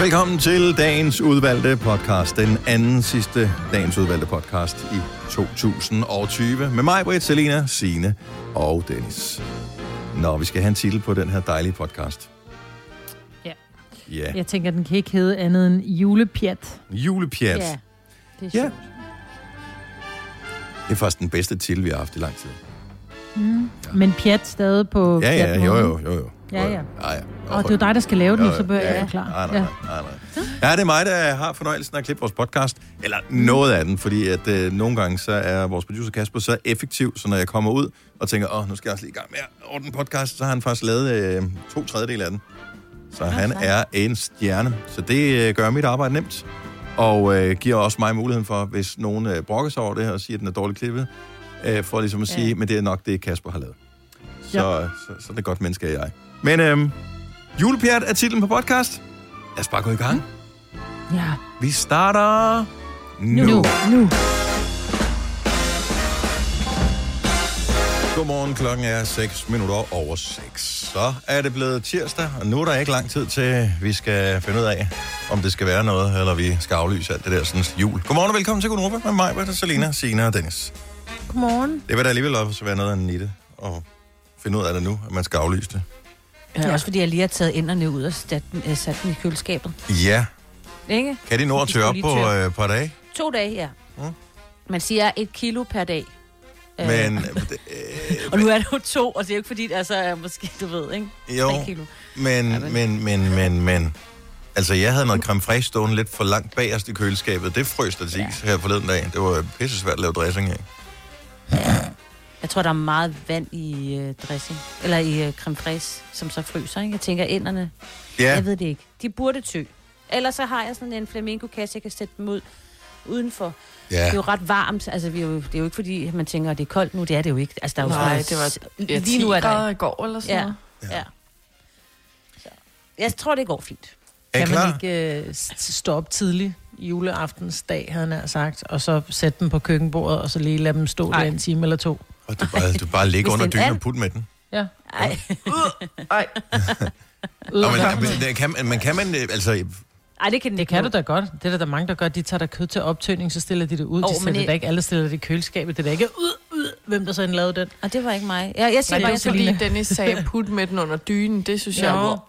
Velkommen til dagens udvalgte podcast. Den anden sidste dagens udvalgte podcast i 2020. Med mig, Britt, Selina, Signe og Dennis. Nå, vi skal have en titel på den her dejlige podcast. Ja. Ja. Jeg tænker, den kan ikke hedde andet end julepjat. Julepjat. Ja, det er Ja. Det er faktisk den bedste titel, vi har haft i lang tid. Mm. Men pjat stadig på Ja, ja, jo, jo, jo, jo. Ja, ja. ja, ja. Og det er jo dig, der skal lave den, Jo, så bør ja, jeg ja. forklare. Nej, nej, nej, nej, nej. Ja, det er mig, der har fornøjelsen af at klippe vores podcast. Eller noget af den, fordi at øh, nogle gange så er vores producer Kasper så effektiv, så når jeg kommer ud og tænker, åh, nu skal jeg også lige i gang med at ordne podcast, så har han faktisk lavet øh, to tredjedel af den. Så han er en stjerne. Så det øh, gør mit arbejde nemt. Og øh, giver også mig muligheden for, hvis nogen øh, brokker sig over det her og siger, at den er dårligt klippet, øh, for ligesom at Ja. sige, men det er nok det, Kasper har lavet. Så, Ja. så, så, så det er godt menneske er jeg. Men øh, julepjat er titlen på podcast. Lad os bare gå i gang. Ja. Vi starter nu. Nu. Nu. Godmorgen, klokken er 6 minutter over 6. Så er det blevet tirsdag, og nu er der ikke lang tid til, vi skal finde ud af, om det skal være noget, eller vi skal aflyse alt det der sådan jul. Godmorgen og velkommen til Gunova med mig, Britta, Selina, Sina og Dennis. Godmorgen. Det vil da alligevel også være noget af en nitte at finde ud af det nu, at man skal aflyse det. Ja. Også fordi jeg lige har taget inderne ud og sat, den- øh, sat den i køleskabet. Ja, Ikke? kan de nå at tørre op skulle på tørre. øh, et dage? To dage, ja. Mm. Man siger et kilo per dag. Øh, Men, øh, Og nu er det jo to, og det er jo ikke fordi, altså er måske, du ved, ikke? jo, kilo. Men, Ja, men- men, men, men, men... Altså, jeg havde noget creme fraiche stående lidt for langt bagerst i køleskabet. Det frøs der til is her forleden dag. Det var pisse svært at lave dressing af. Jeg tror, der er meget vand i øh, dressing. Eller i øh, creme fraise, som så fryser, ikke? Jeg tænker, inderne, Ja, jeg ved det ikke. De burde tø. Ellers så har jeg sådan en flamingo-kasse, jeg kan sætte dem ud udenfor. Det er ja. jo ret varmt. Altså, vi er jo, det er jo ikke fordi, man tænker, at det er koldt nu. Det er det jo ikke. Altså, der er jo Nej, sådan det var ja, lige nu er der i går eller sådan Ja. noget. Ja. Så, jeg tror, det går fint. Er Kan man klar? ikke øh, stå op tidligt juleaftensdag, havde han sagt, og så sætte dem på køkkenbordet, og så lige lade dem stå Ej. der en time eller to? Og du bare, du bare ligger under er dynen og putte med den. Ja. Ej, Ej, Nå, men, men, det kan, man kan man, øh, altså... Ej det kan Det kan du da godt. Det er der, der mange, der gør. De tager der kød til optøning, så stiller de det ud. Åh, De men sætter det- ikke alle stiller det i køleskabet. Det er da ikke ud, ud, hvem der så end lavede den. Og det var ikke mig. Jeg, jeg siger Nej, bare, det jeg tror, fordi Dennis sagde, put med den under dynen. Det synes jeg Jo. var...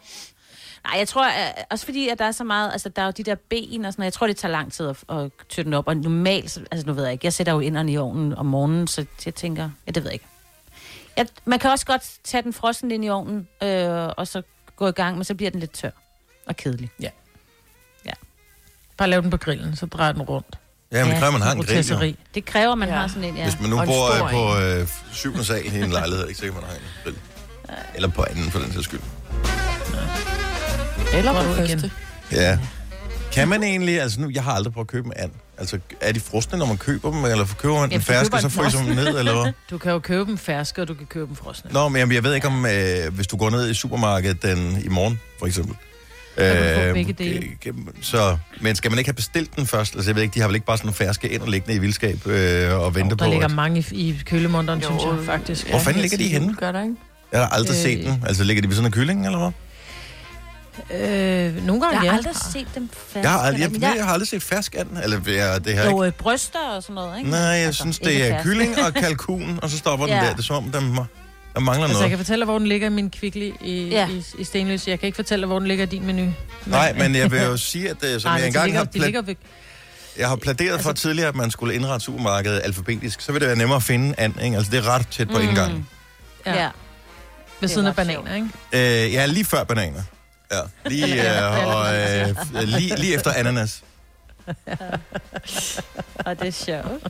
Nej, jeg tror, at, også fordi, at der er så meget, altså der er jo de der ben og sådan noget, jeg tror, det tager lang tid at, at tøtte den op, og normalt, så- altså nu ved jeg ikke, jeg sætter jo inderne i ovnen om morgenen, så jeg tænker, ja, det ved jeg ikke. Jeg, man kan også godt tage den frossen ind i ovnen, øh, og så gå i gang, men så bliver den lidt tør og kedelig. Bare lav den på grillen, så drejer den rundt. Ja, men det Ja, kræver, man har en grill, jo. Det kræver, man Ja. har sådan en, ja. Hvis man nu bor øh, på øh, syvende sal i en lejlighed, er ikke sikkert, man har en grill. Eller på anden, for den sags skyld. Eller på igen. første. Ja. Kan man egentlig, altså nu, jeg har aldrig prøvet at købe en and. Altså, er de frosne, når man køber dem, eller køber man du ferske, køber så fryser man ned, eller hvad? Du kan jo købe dem ferske, og du kan købe dem frosne. Nå, men jeg ved ikke om, øh, hvis du går ned i supermarkedet den i morgen, for eksempel. kan du få Øh, begge dele. øh, Så, men skal man ikke have bestilt den først? Altså, jeg ved ikke, de har vel ikke bare sådan nogle ferske ind og liggende i vildskab øh, og vente der på, ligger at... mange i, i kølemunderen, synes jeg faktisk. Hvor fanden ligger de henne? Gør der ikke? Jeg har aldrig Øh, set den. Altså, ligger de ved sådan en kylling, eller hvad? Øh, nogle gange, Jeg har ja. aldrig set dem fast. Jeg har aldrig, jeg, jeg, jeg har aldrig set fersk and. Eller, jeg, det har Jo, ikke... øh, bryster og sådan noget, ikke? Nej, jeg Altså, synes, det er fersk. kylling og kalkun, og så stopper den Ja. der. Det er som om, der, der mangler Altså, jeg noget. kan fortælle dig, hvor den ligger i min kvickly i, Ja. i, i Stenløs. Jeg kan ikke fortælle dig, hvor den ligger i din menu. Nej, men jeg vil jo sige, at øh, som Nej, jeg engang ligger, har, de ligger ved, Jeg har pladeret altså, for tidligere, at man skulle indrette supermarkedet alfabetisk. Så vil det være nemmere at finde and, ikke? Altså, det er ret tæt på mm. indgangen. ja, Ja. ved Det siden af bananer, ikke? Øh, ja, lige før bananer. Ja, lige, øh, og, øh, lige, lige efter ananas. Og det er sjovt.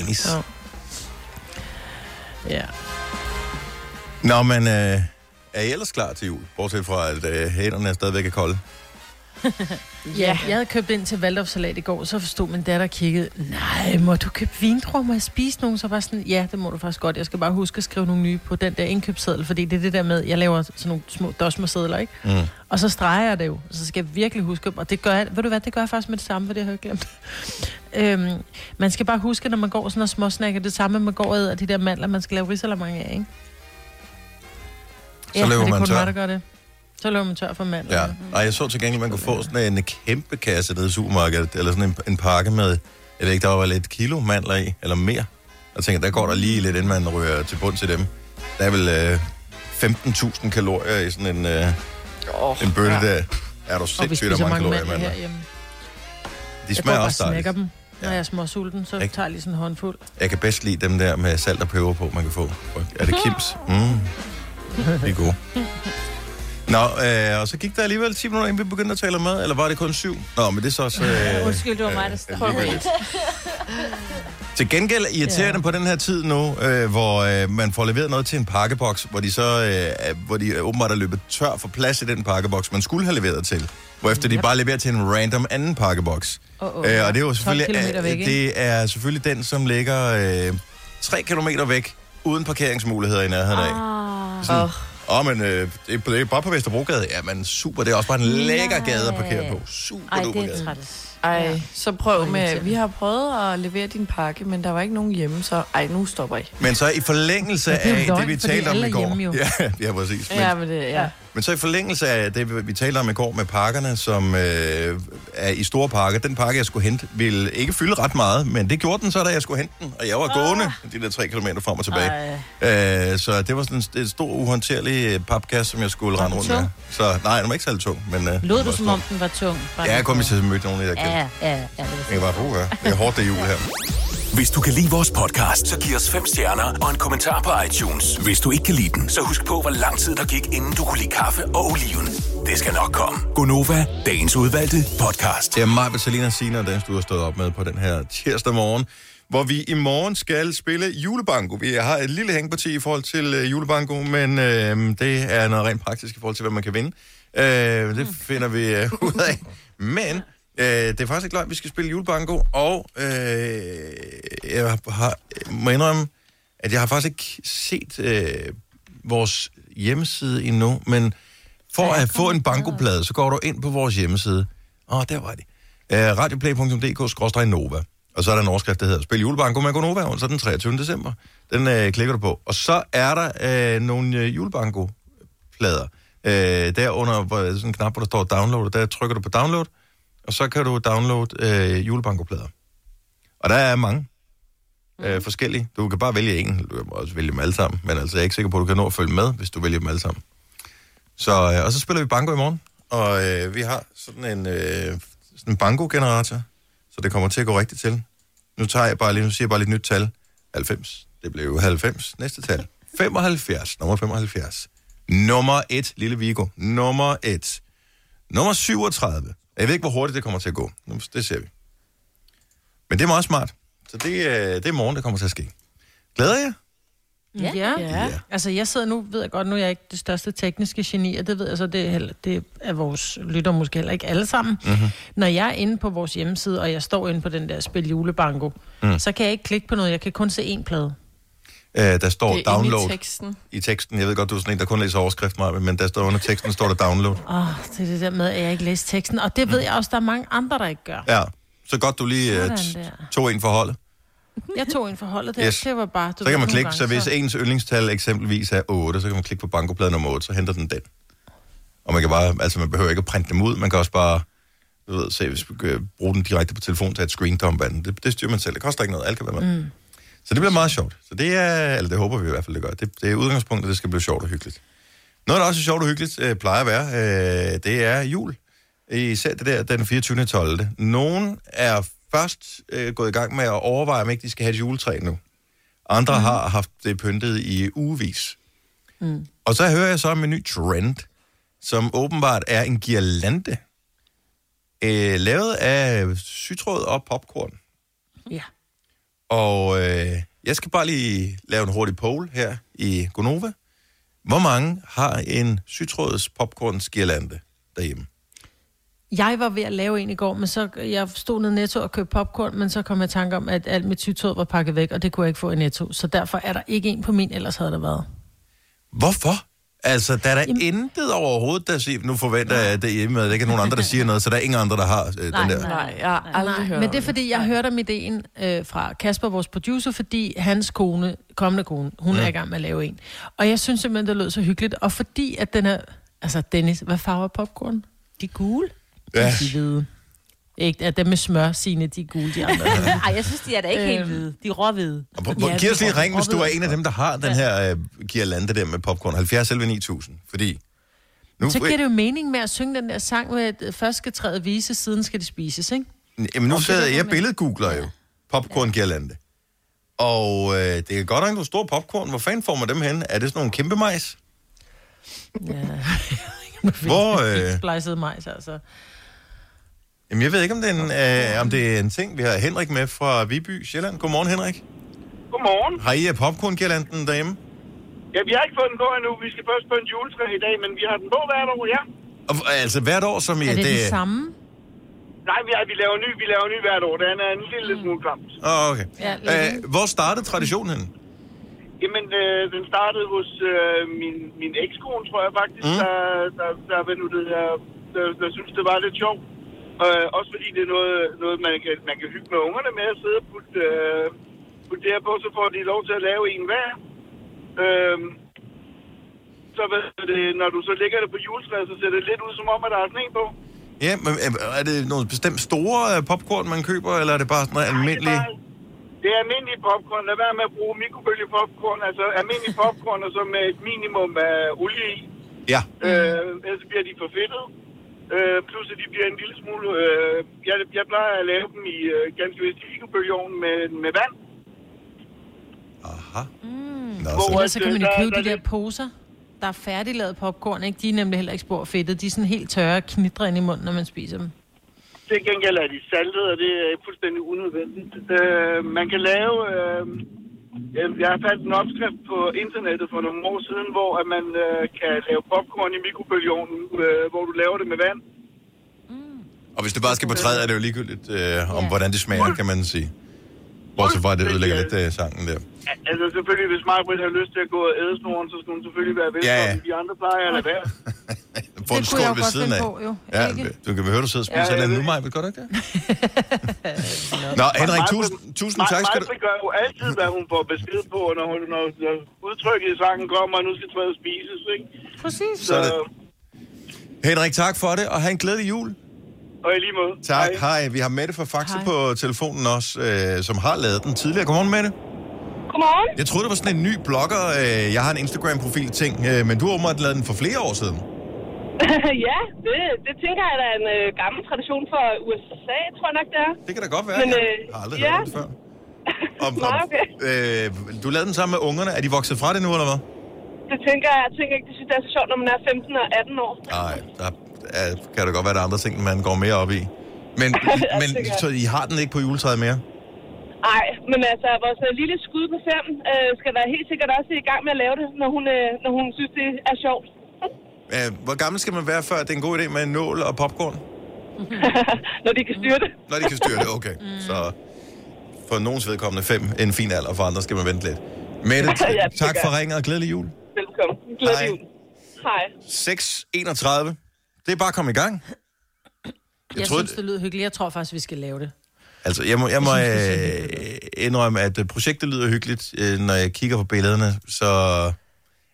Anis. Ja. Ja. Nå, men øh, er I ellers klar til jul? Bortset fra, at øh, hænderne stadigvæk er kolde. Ja, jeg havde købt ind til Waldorfsalat i går, så forstod min datter kiggede, nej, må du købe vindruer, må jeg spise nogen? Så var sådan, ja, det må du faktisk godt. Jeg skal bare huske at skrive nogle nye på den der indkøbsseddel, fordi det er det der med, jeg laver sådan nogle små dosmersedler, ikke? Mm. Og så streger jeg det jo, så skal jeg virkelig huske, og det gør jeg, ved du hvad, det gør jeg faktisk med det samme, for det har jeg glemt. øhm, man skal bare huske, når man går sådan og småsnakker, det samme, man går og de der mandler, man skal lave risalamande af, ikke? Så løber er det man tør. mig, der gør det? Så løber man tør for mand. Ja, og jeg så til gengæld, man kunne få sådan en kæmpe kasse nede i supermarkedet, eller sådan en, en pakke med, jeg ved ikke, der var lidt kilo mandler i, eller mere. Jeg tænker, der går der lige lidt, inden man ryger til bund til dem. Der er vel øh, 15.000 kalorier i sådan en, øh, Oh, en bøtte ja. der. Er du sindssygt, der er mange mange kalorier, mandler mandler. herhjemme. De Jeg går smager bare også og dejligt. snakker dem. Når Ja. jeg er småsulten, så Ikke? tager jeg lige sådan en håndfuld. Jeg kan bedst lide dem der med salt og peber på, man kan få. Er det Kims? Mm. De er gode. Nå, øh, og så gik der alligevel 10 minutter, inden vi begyndte at tale om mad, eller var det kun syv? Nå, men det er så også... Øh, Undskyld, det var mig, der startede. alligevel. Til gengæld er irriterende ja. på den her tid nu, øh, hvor øh, man får leveret noget til en pakkeboks, hvor de så øh, hvor de øh, åbenbart er løbet tør for plads i den pakkeboks, man skulle have leveret til. Hvorefter de bare leverer til en random anden pakkeboks. Åh, åh. Øh, og det er jo 12 selvfølgelig, væk, øh, ikke? det er selvfølgelig den, som ligger øh, 3 kilometer væk, uden parkeringsmuligheder i nærheden af. Ah. Sådan, Åh. Men øh, det, er, det er bare på Vesterbrogade. Ja, men super. Det er også bare en lækker gade at parkere på. Super Ej, det er træt. Ej, så prøv med, vi har prøvet at levere din pakke, men der var ikke nogen hjemme, så ej, nu stopper I. Men så i forlængelse Men det af løgn, det, vi talte om i går. hjemme jo. Ja, ja, præcis. Men, Ja, men det, ja. Men så i forlængelse af det, vi talte om i går med pakkerne, som øh, er i store pakker. Den pakke, jeg skulle hente, ville ikke fylde ret meget, men det gjorde den så, da jeg skulle hente den. Og jeg var gående de der tre kilometer frem og tilbage. Ej. Øh, så det var sådan en, stor, uhåndterlig øh, papkasse, som jeg skulle rende rundt med. tung? Så nej, den var ikke særlig tung. Men, øh, den du som om, den var tung? Var Ja, jeg kom til at møde de der Ja, kæmpe. ja, ja. det var Jeg var uh, det er hårdt det jul her. Hvis du kan lide vores podcast, så giv os fem stjerner og en kommentar på iTunes. Hvis du ikke kan lide den, så husk på, hvor lang tid der gik, inden du kunne lide kaffe og oliven. Det skal nok komme. Gonova, dagens udvalgte podcast. Det er mig, Bettelina Sina den, du har stået op med på den her tirsdag morgen, hvor vi i morgen skal spille julebanko. Vi har et lille hængparti i forhold til øh, julebanko, men øh, det er noget rent praktisk i forhold til, hvad man kan vinde. Øh, det finder vi øh, ud af. Men øh, det er faktisk ikke løgn, vi skal spille julebanko, og øh, jeg har, må indrømme, at jeg har faktisk ikke set øh, vores hjemmeside endnu, men for at få en bankoplade, så går du ind på vores hjemmeside. Åh, oh, der var det. Uh, radioplay.dk-nova. Og så er der en overskrift, der hedder Spil julebanko med Gonova, så den 23. december. Den uh, klikker du på. Og så er der uh, nogle uh, julebanko-plader. Uh, der under sådan en knap, hvor der står download, der trykker du på download, og så kan du downloade uh, julebanko-plader. Og der er mange øh, forskellige. Du kan bare vælge en, du kan også vælge dem alle sammen, men altså jeg er ikke sikker på, at du kan nå at følge med, hvis du vælger dem alle sammen. Så, øh, og så spiller vi banko i morgen, og øh, vi har sådan en, øh, sådan en banko-generator, så det kommer til at gå rigtigt til. Nu tager jeg bare lige, nu siger jeg bare lidt nyt tal. 90. Det blev 90. Næste tal. 75. Nummer 75. Nummer 1, lille Vigo. Nummer 1. Nummer 37. Jeg ved ikke, hvor hurtigt det kommer til at gå. Nu- Det ser vi. Men det er meget smart. Så det, er- det er morgen, det kommer til at ske. Glæder jeg? Ja. ja. Ja. Altså, jeg sidder nu, ved jeg godt, nu er jeg ikke det største tekniske geni, og det ved jeg så, det er, heller, det er vores lytter måske heller ikke alle sammen. Mhm. Mm-hmm. Når jeg er inde på vores hjemmeside, og jeg står inde på den der spil julebanko, mm. så kan jeg ikke klikke på noget, jeg kan kun se én plade. Øh, der står Det er download i teksten. i teksten. Jeg ved godt, du er sådan en, der kun læser overskrift, Maja, men der står under teksten, står der download. Åh, oh, det er det der med, at jeg ikke læser teksten, og det ved jeg også, der er mange andre, der ikke gør. Ja, så godt du lige der. tog en for holdet. Jeg tog en forholdet der, Yes. det var bare... Du Så kan man klikke, gange, så hvis ens yndlingstal eksempelvis er 8, så kan man klikke på bankoplade nummer 8, så henter den den. Og man kan bare, altså man behøver ikke at printe dem ud, man kan også bare, du ved, se, hvis vi kan bruge den direkte på telefon til et screen dump af den. Det, det styrer man selv, det koster ikke noget, alt kan være med. Mm. Så det bliver meget sjovt. Så det er, eller det håber vi i hvert fald, det gør. Det, det er udgangspunktet, det skal blive sjovt og hyggeligt. Noget, der også er sjovt og hyggeligt, øh, plejer at være, øh, det er jul. Især det der den 24. 12. Nogen er først øh, gået i gang med at overveje, om ikke de skal have et juletræ nu. Andre mm. har haft det pyntet i ugevis. Mm. Og så hører jeg så om en ny trend, som åbenbart er en girlande, øh, lavet af sytråd og popcorn. Ja. Og øh, jeg skal bare lige lave en hurtig poll her i Gonova. Hvor mange har en sytråds popcorns girlande derhjemme? Jeg var ved at lave en i går, men så jeg stod ned netto og købte popcorn, men så kom jeg i tanke om, at alt mit sytråd var pakket væk, og det kunne jeg ikke få i netto. Så derfor er der ikke en på min, ellers havde der været. Hvorfor? Altså, der er der Jamen... intet overhovedet, der siger... Nu forventer jeg, at det er hjemme, der ikke er nogen andre, der siger noget, så der er ingen andre, der har øh, Nej, den der. nej. Nej, jeg har aldrig Nej, hørt men det er fordi, jeg hørte om ideen øh, fra Kasper, vores producer, fordi hans kone, kommende kone, hun mm. er i gang med at lave en. Og jeg synes simpelthen, det lød så hyggeligt. Og fordi at den er Altså, Dennis, hvad farve er popcorn? De er gule. Ja. De hvide. Ikke, at dem med smør, sine, de er gule, de andre. Ej, jeg synes, de er da ikke helt Øhm. hvide. De er råhvide. Og på, Ja, ja, giv os lige ring, hvis du er en af dem, der har den her øh, girlande der med popcorn. 70 11 9000. Fordi... Nu, Så giver det jo mening med at synge den der sang med, at først skal træet vise, siden skal det spises, ikke? Jamen nu sidder er jeg billedgoogler jo. Popcorn girlande. Og øh, det er godt nok nogle store popcorn. Hvor fanden får man dem hen? Er det sådan nogle kæmpe majs? Ja. Hvor, øh, majs, altså. Jamen jeg ved ikke, om det er en, øh, om det er en ting. Vi har Henrik med fra Viby, Sjælland. Godmorgen, Henrik. Godmorgen. Har I popcorn-girlanden derhjemme? Ja, vi har ikke fået den på endnu. Vi skal først på en juletræ i dag, men vi har den på hvert år, ja. Og, altså hvert år, som i... Er det det samme? Nej, vi, er, vi laver ny, vi laver ny hvert år. Den er en lille smule klamt. Åh, okay. Ja, lidt, Øh, hvor startede traditionen henne? Jamen, øh, den startede hos øh, min, min ekskone, tror jeg faktisk, Mm. mm. der, der, der, der, nu det der, der, der, synes, det var lidt sjovt. Øh, også fordi det er noget, noget man, kan, man kan hygge med ungerne med at sidde og putte, øh, putte det her på, så får de lov til at lave en hver. Øh, så hvad, det, når du så lægger det på juletræet, så ser det lidt ud som om, at der er sne på. Ja, men øh, er det nogle bestemt store øh, popcorn, man køber, eller er det bare sådan noget almindeligt? Det er Det er almindelig popcorn. Lad være med at bruge mikrobølgepopcorn. Altså almindelig popcorn, og så med et minimum af olie i. Ja. Øh, ellers bliver de for fedtet. Øh, plus at de bliver en lille smule... Øh, jeg, jeg plejer at lave dem i øh, ganske vist i mikrobølgeovnen med, med vand. Aha. Mm. Nå, Hvor- så, Ellers så kan man jo der- købe der de er der poser, der er færdiglavet popcorn, ikke? De er nemlig heller ikke spor fedtet. De er sådan helt tørre og knitrer ind i munden, når man spiser dem. Til gengæld er de saltet, og det er fuldstændig unødvendigt. Øh, man kan lave... Øh, jeg har fandt en opskrift på internettet for nogle år siden, hvor at man øh, kan lave popcorn i mikrobølgeovnen, øh, hvor du laver det med vand. og hvis det bare skal på træet, er det jo ligegyldigt øh, om, Ja. hvordan det smager, kan man sige. Bortset fra, at det ødelægger lidt øh, sangen der. Al- Altså selvfølgelig, hvis Margaret har lyst til at gå og æde snoren, så skal hun selvfølgelig være velkommen. Ja. De andre plejer at lade være. Få en jo ved godt siden af. på, jo. Ja, Ikke? du kan høre, du sidder og spiser Ja, ja, jeg nu. Maja, gør du ikke det? Nå, Henrik, tusind, tusind tak skal du... Gør jo altid, hvad hun får besked på, når, hun, når, når udtrykket i sangen kommer, og nu skal træet spises, ikke? Præcis. Så, det. Henrik, tak for det, og have en glædelig jul. og i lige måde. Tak, hej. Vi har Mette fra Faxe Hej. på telefonen også, øh, som har lavet den tidligere. Godmorgen, Mette. Godmorgen. Jeg troede, det var sådan en ny blogger. Øh, jeg har en Instagram-profil-ting, øh, men du har åbenbart lavet den for flere år siden. ja, det, det tænker jeg, der er en øh, gammel tradition for USA, tror jeg nok, det er. Det kan da godt være. Men, jeg øh, har aldrig ja. hørt det før. Om, Nej, okay. øh, du lavede den sammen med ungerne. Er de vokset fra det nu, eller hvad? Det tænker jeg, jeg tænker ikke, det synes jeg er så sjovt, når man er 15 og 18 år. Nej, der er, kan det godt være, der er andre ting, man går mere op i. Men, men så I har den ikke på juletræet mere? Nej, men altså, vores øh, lille skud på fem øh, skal være helt sikkert også i gang med at lave det, når hun, øh, når hun synes, det er sjovt. Øh, hvor gammel skal man være, før det er en god idé med en nål og popcorn? når de kan styre det. Når de kan styre det, okay. Så for nogens vedkommende fem en fin alder, for andre skal man vente lidt. Mette, Ja, det tak gør for jeg. ringen og glædelig jul. Velkommen. Hej. Glædelig jul. Hej. 6.31. Det er bare at komme i gang. Jeg, Jeg troede- synes, det lyder hyggeligt. Jeg tror faktisk, vi skal lave det. Altså, jeg må, jeg må Jeg synes, øh, indrømme, at øh, projektet lyder hyggeligt, øh, når jeg kigger på billederne, så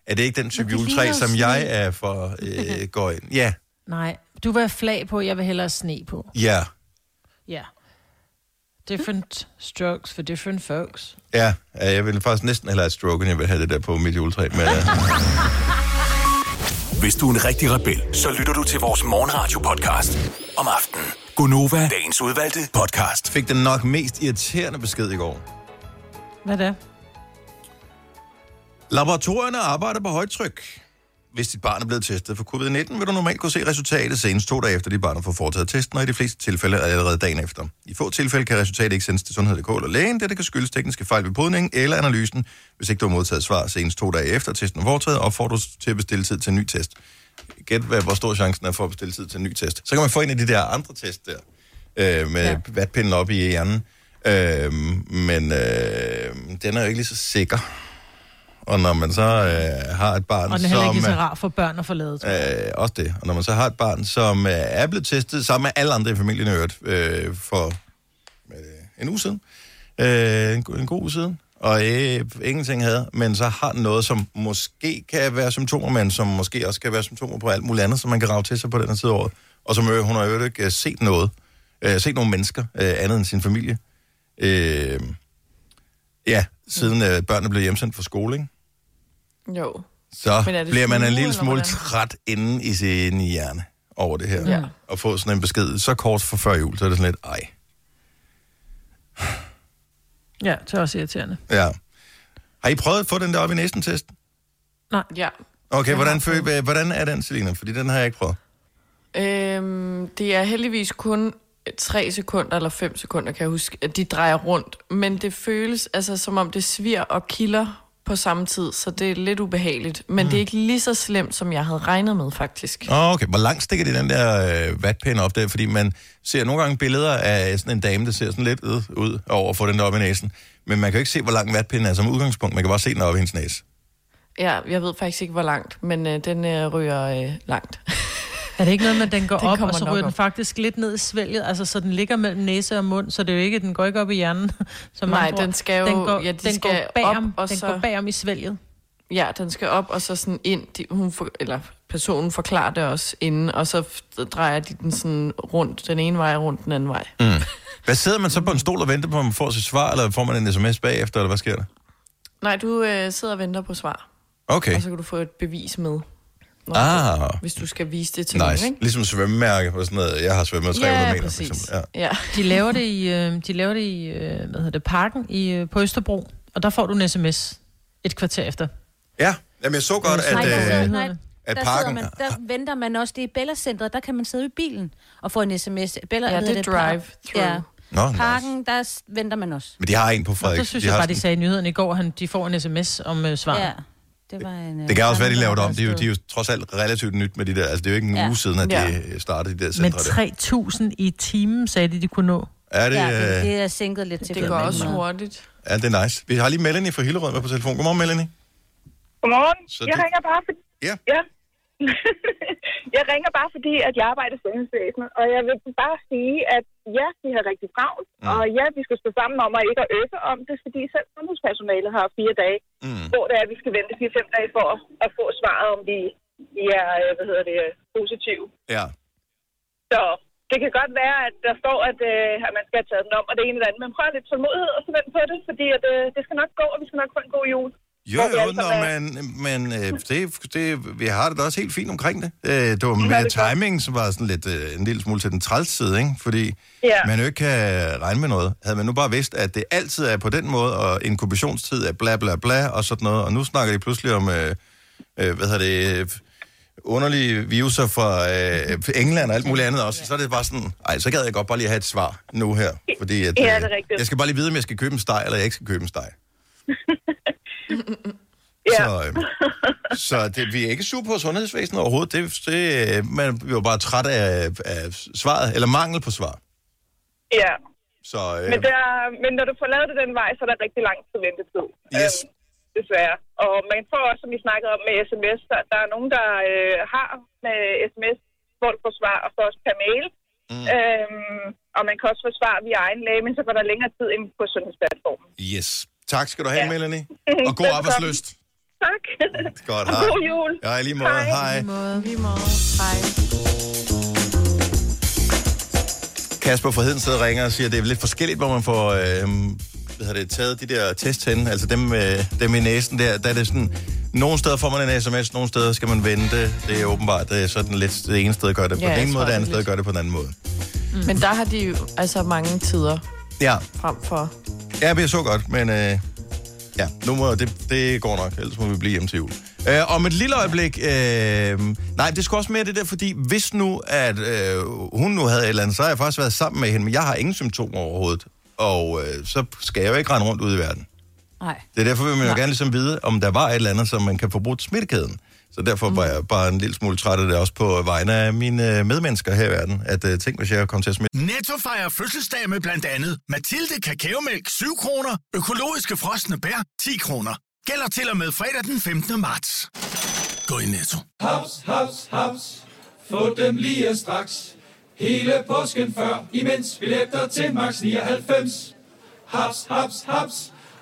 er det ikke den type juletræ, som sne. jeg er for øh, går ind. Ja, Nej, du vil have flag på, jeg vil hellere sne på. ja, Ja. Different strokes for different folks. ja. ja, Jeg vil faktisk næsten hellere have et stroke, end jeg vil have det der på mit juletræ. Men, øh, Hvis du er en rigtig rebel, så lytter du til vores morgenradio-podcast om aftenen. Gunova, dagens udvalgte podcast. fik den nok mest irriterende besked i går. Hvad er det? Laboratorierne arbejder på højtryk. Hvis dit barn er blevet testet for covid-19, vil du normalt kunne se resultatet senest to dage efter, dit barn har fået foretaget testen, og i de fleste tilfælde allerede dagen efter. I få tilfælde kan resultatet ikke sendes til sundhed.dk eller lægen, det, det kan skyldes tekniske fejl ved podningen eller analysen. Hvis ikke du har modtaget svar senest to dage efter testen er foretaget, opfordres du til at bestille tid til en ny test. Gæt, hvad, hvor stor chancen er for at bestille tid til en ny test. Så kan man få en af de der andre test der, øh, med. Ja. vatpinden op i hjernen. Øh, men øh, den er jo ikke lige så sikker. Og når man så øh, har et barn, Og den er heller som... ikke så øh, rar for børn at forlade, tror jeg. Øh, også det. Og når man så har et barn, som øh, er blevet testet sammen med alle andre i familien i øvrigt, øh, for øh, en uge siden, øh, en, en god uge siden, og øh, ingenting havde, men så har noget, som måske kan være symptomer, men som måske også kan være symptomer på alt muligt andet, som man kan rave til sig på den her tid af året. Og som øh, hun har jo ikke øh, set noget, øh, set nogle mennesker, øh, andet end sin familie. Øh, ja, siden øh, børnene blev hjemsendt fra skole, ikke? Jo. så er bliver man en lille smule træt inde i sin hjerne over det her. Ja. Og få sådan en besked så kort for før jul, så er det sådan lidt, ej. Ja, det er også irriterende. Ja. Har I prøvet at få den der op i næsten test? Ja. Okay, hvordan, føl, hvordan er den, Selina? Fordi den har jeg ikke prøvet. Øhm, det er heldigvis kun 3 sekunder eller 5 sekunder, kan jeg huske, at de drejer rundt. Men det føles altså, som om det svir og kilder på samme tid, så det er lidt ubehageligt. Men mm. det er ikke lige så slemt, som jeg havde regnet med, faktisk. Åh, okay. Hvor langt stikker de den der øh, vatpinde op der? Fordi man ser nogle gange billeder af sådan en dame, der ser sådan lidt øh, ud over at få den der op i næsen. Men man kan jo ikke se, hvor lang vatpinden er som udgangspunkt. Man kan bare se den op i hendes næse. Ja, jeg ved faktisk ikke, hvor langt, men øh, den øh, ryger øh, langt. Er det ikke noget med, at den går Den op, og så ryger den faktisk lidt ned i svælget? Altså, så den ligger mellem næse og mund, så det er jo ikke, den går ikke op i hjernen. Som Nej, man tror. den skal jo- den går, ja, de den skal går bagom, op, og den så- går bagom i svælget. Ja, den skal op, og så sådan ind. De, hun for, eller personen forklarer det også inden, og så drejer de den sådan rundt, den ene vej rundt den anden vej. Mm. Hvad sidder man så på en stol og venter på, at man får sit svar, eller får man en sms bagefter, eller hvad sker der? Nej, du øh, sidder og venter på svar, Okay. og så kan du få et bevis med. Når Ah. du- Hvis du skal vise det til nogen, Nice. ikke? Ligesom svømmemærke og sådan noget. Jeg har svømmet 300 Ja, meter, for præcis. eksempel. Ja. Ja. De laver det i, øh, de laver det i øh, hvad hedder det, parken i, øh, på Østerbro, og der får du en sms et kvarter efter. ja. Jamen, jeg så godt, Nej, at, der sidder- øh, nej, at der, parken... man, der venter man også. Det er i Bella-centret, der kan man sidde i bilen og få en sms. Bella, Ja, det er drive-through. Ja. Nå, nice. Parken, der s- venter man også. Men de har en på Frederik. det synes de jeg bare, de sådan- sagde i nyhederne i går, han, de får en sms om øh, svar. Ja, det var en... øh, Det kan også være, de laver det om. gammel, De er, jo, de er jo trods alt relativt nyt med de der. Altså, det er jo ikke en Ja. uge siden, at de Ja. startede de der Men centre. der. 3.000 i timen, sagde de, de kunne nå. Er det, Ja, det, øh, det er sænket lidt til Det går også 500. hurtigt. er det nice? Vi har lige Melanie fra Hillerød med på telefon. Godmorgen, Melanie. Godmorgen. Så jeg du- ringer bare for... Ja. ja. jeg ringer bare fordi, at jeg arbejder i sundhedsvæsenet, og jeg vil bare sige, at ja, vi har rigtig travlt, Mm. og ja, vi skal stå sammen om at ikke at øve om det, fordi selv sundhedspersonalet har fire dage, Mm. hvor det er, at vi skal vente fire-fem dage for at, at få svaret, om vi, vi er, øh, hvad hedder det, positive. Ja. Så det kan godt være, at der står, at, øh, at man skal have taget den om, og det ene eller andet, men prøv lidt tålmodighed og så vent på det, fordi at, øh, det skal nok gå, og vi skal nok få en god jul. Jo, jo, er- men, men øh, det, det, vi har det da også helt fint omkring det. Øh, det var Ja, med det timing, som var sådan lidt øh, en lille smule til den træls side, ikke? Fordi Ja. man jo ikke kan regne med noget. Havde man nu bare vidst, at det altid er på den måde, og inkubationstid er bla bla bla og sådan noget, og nu snakker de pludselig om, øh, øh, hvad hedder det, øh, underlige viruser fra øh, England og alt muligt andet også, så er det bare sådan, ej, så gad jeg godt bare lige have et svar nu her, fordi at, Ja, øh, det er rigtigt. jeg skal bare lige vide, om jeg skal købe en steg, eller jeg ikke skal købe en steg. Ja. Så, øh, så det, vi er ikke super på sundhedsvæsenet overhovedet. Det, det, øh, man vi var bare træt af, af svaret, eller mangel på svar. Ja, Så øh, men, der, men når du får lavet det den vej, så er der rigtig lang tid ventetid. Yes. Øhm, desværre. Og man får også, som vi snakkede om med sms, der, der er nogen, der øh, har med sms, hvor du får svar, og så også per mail. Mm. Øhm, og man kan også få svar via egen læge, men så går der længere tid ind på sundhedsplatformen. yes. Tak skal du have, Ja. Melanie. Og god arbejdsløst. Tak. Godt, og hej. god jul. Ja, i lige måde. Hej. Hej. Lige måde. Hej. Kasper fra Heden sidder og ringer og siger, at det er lidt forskelligt, hvor man får øh, hvad hedder det, taget de der test hen, altså dem, øh, dem i næsen der, der er det sådan, nogle steder får man en sms, nogle steder skal man vente. Det er åbenbart det er sådan lidt det ene sted gør det på Ja, den ene måde, det det andet sted gør det på den anden måde. Men der har de jo altså mange tider Ja, frem for... ja er så godt, men øh, ja, nu må, det, det går nok, ellers må vi blive hjemme til jul. Øh, om et lille øjeblik, øh, nej, det skal også mere det der, fordi hvis nu, at øh, hun nu havde et eller andet, så har jeg faktisk været sammen med hende, men jeg har ingen symptomer overhovedet. Og øh, så skal jeg jo ikke rende rundt ud i verden. Nej. Det er derfor, vil man jo gerne ligesom vide, om der var et eller andet, som man kan få brugt smittekæden. Så derfor var jeg bare en lille smule træt af det også på vegne af mine øh, medmennesker her i verden, at uh, tænk, hvis jeg kom til at smitte. Netto fejrer fødselsdag med blandt andet Mathilde Kakaomælk 7 kroner, økologiske frosne bær 10 kroner. Gælder til og med fredag den 15. marts. Gå i Netto. Haps, haps, haps. Få dem lige straks. Hele påsken før, imens billetter til max 99. Haps, haps, haps.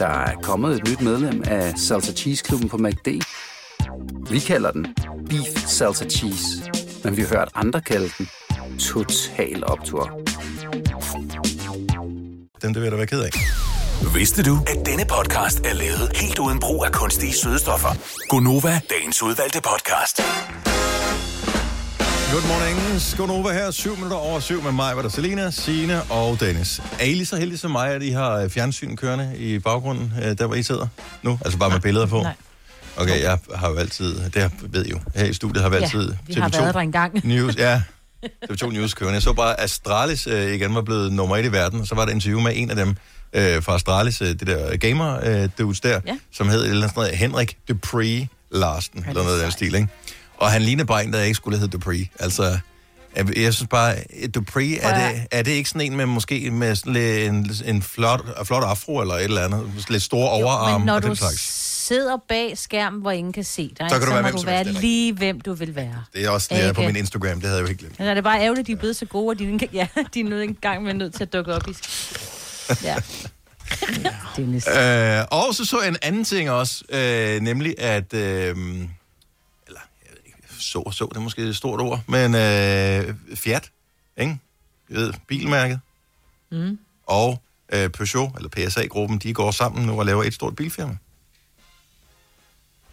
Der er kommet et nyt medlem af Salsa Cheese Klubben på MACD. Vi kalder den Beef Salsa Cheese, men vi har hørt andre kalde den Total Optor. Den det vil jeg da være ked af. Vidste du, at denne podcast er lavet helt uden brug af kunstige sødestoffer? Gonova, dagens udvalgte podcast. Good morning. Skonova her. 7 minutter over 7 med mig, var der Selina, Signe og Dennis. Er I lige så heldige som mig, at I har øh, fjernsyn kørende i baggrunden, øh, der hvor I sidder nu? Altså bare med billeder på? Nej. Okay, jeg har jo altid, det ved I jo, her i studiet har vi altid vi har været der engang. News, ja. TV2 News kørende. Jeg så bare, at Astralis øh, igen var blevet nummer et i verden, og så var der et interview med en af dem øh, fra Astralis, øh, det der gamer øh, dudes der, Ja. som hed eller andet, sådan noget, Henrik Dupree Larsen, eller noget af den stil, ikke? Og han ligner bare en, der ikke skulle hedde Dupree. Altså, jeg, jeg synes bare, Dupree, er det, er det ikke sådan en med måske med sådan lidt en, en flot, flot afro eller et eller andet? Lidt store overarm Men når og du den slags. sidder bag skærmen, hvor ingen kan se dig, Så kan du så være må hvem du være lige, hvem du vil være. Det er også det, jeg er på Ikke? min Instagram, det havde jeg jo helt glemt. Men er det bare ærgerligt, at de er blevet så gode, at de, ikke- ja, de er ikke engang med nødt til at dukke op i... Ja. Dennis. Øh, og så så jeg en anden ting også, øh, nemlig at, øh, eller jeg ved ikke, så og så, det er måske et stort ord, men øh, Fiat, ikke? Jeg ved, bilmærket, Mm. og øh, Peugeot, eller PSA-gruppen, de går sammen nu og laver et stort bilfirma.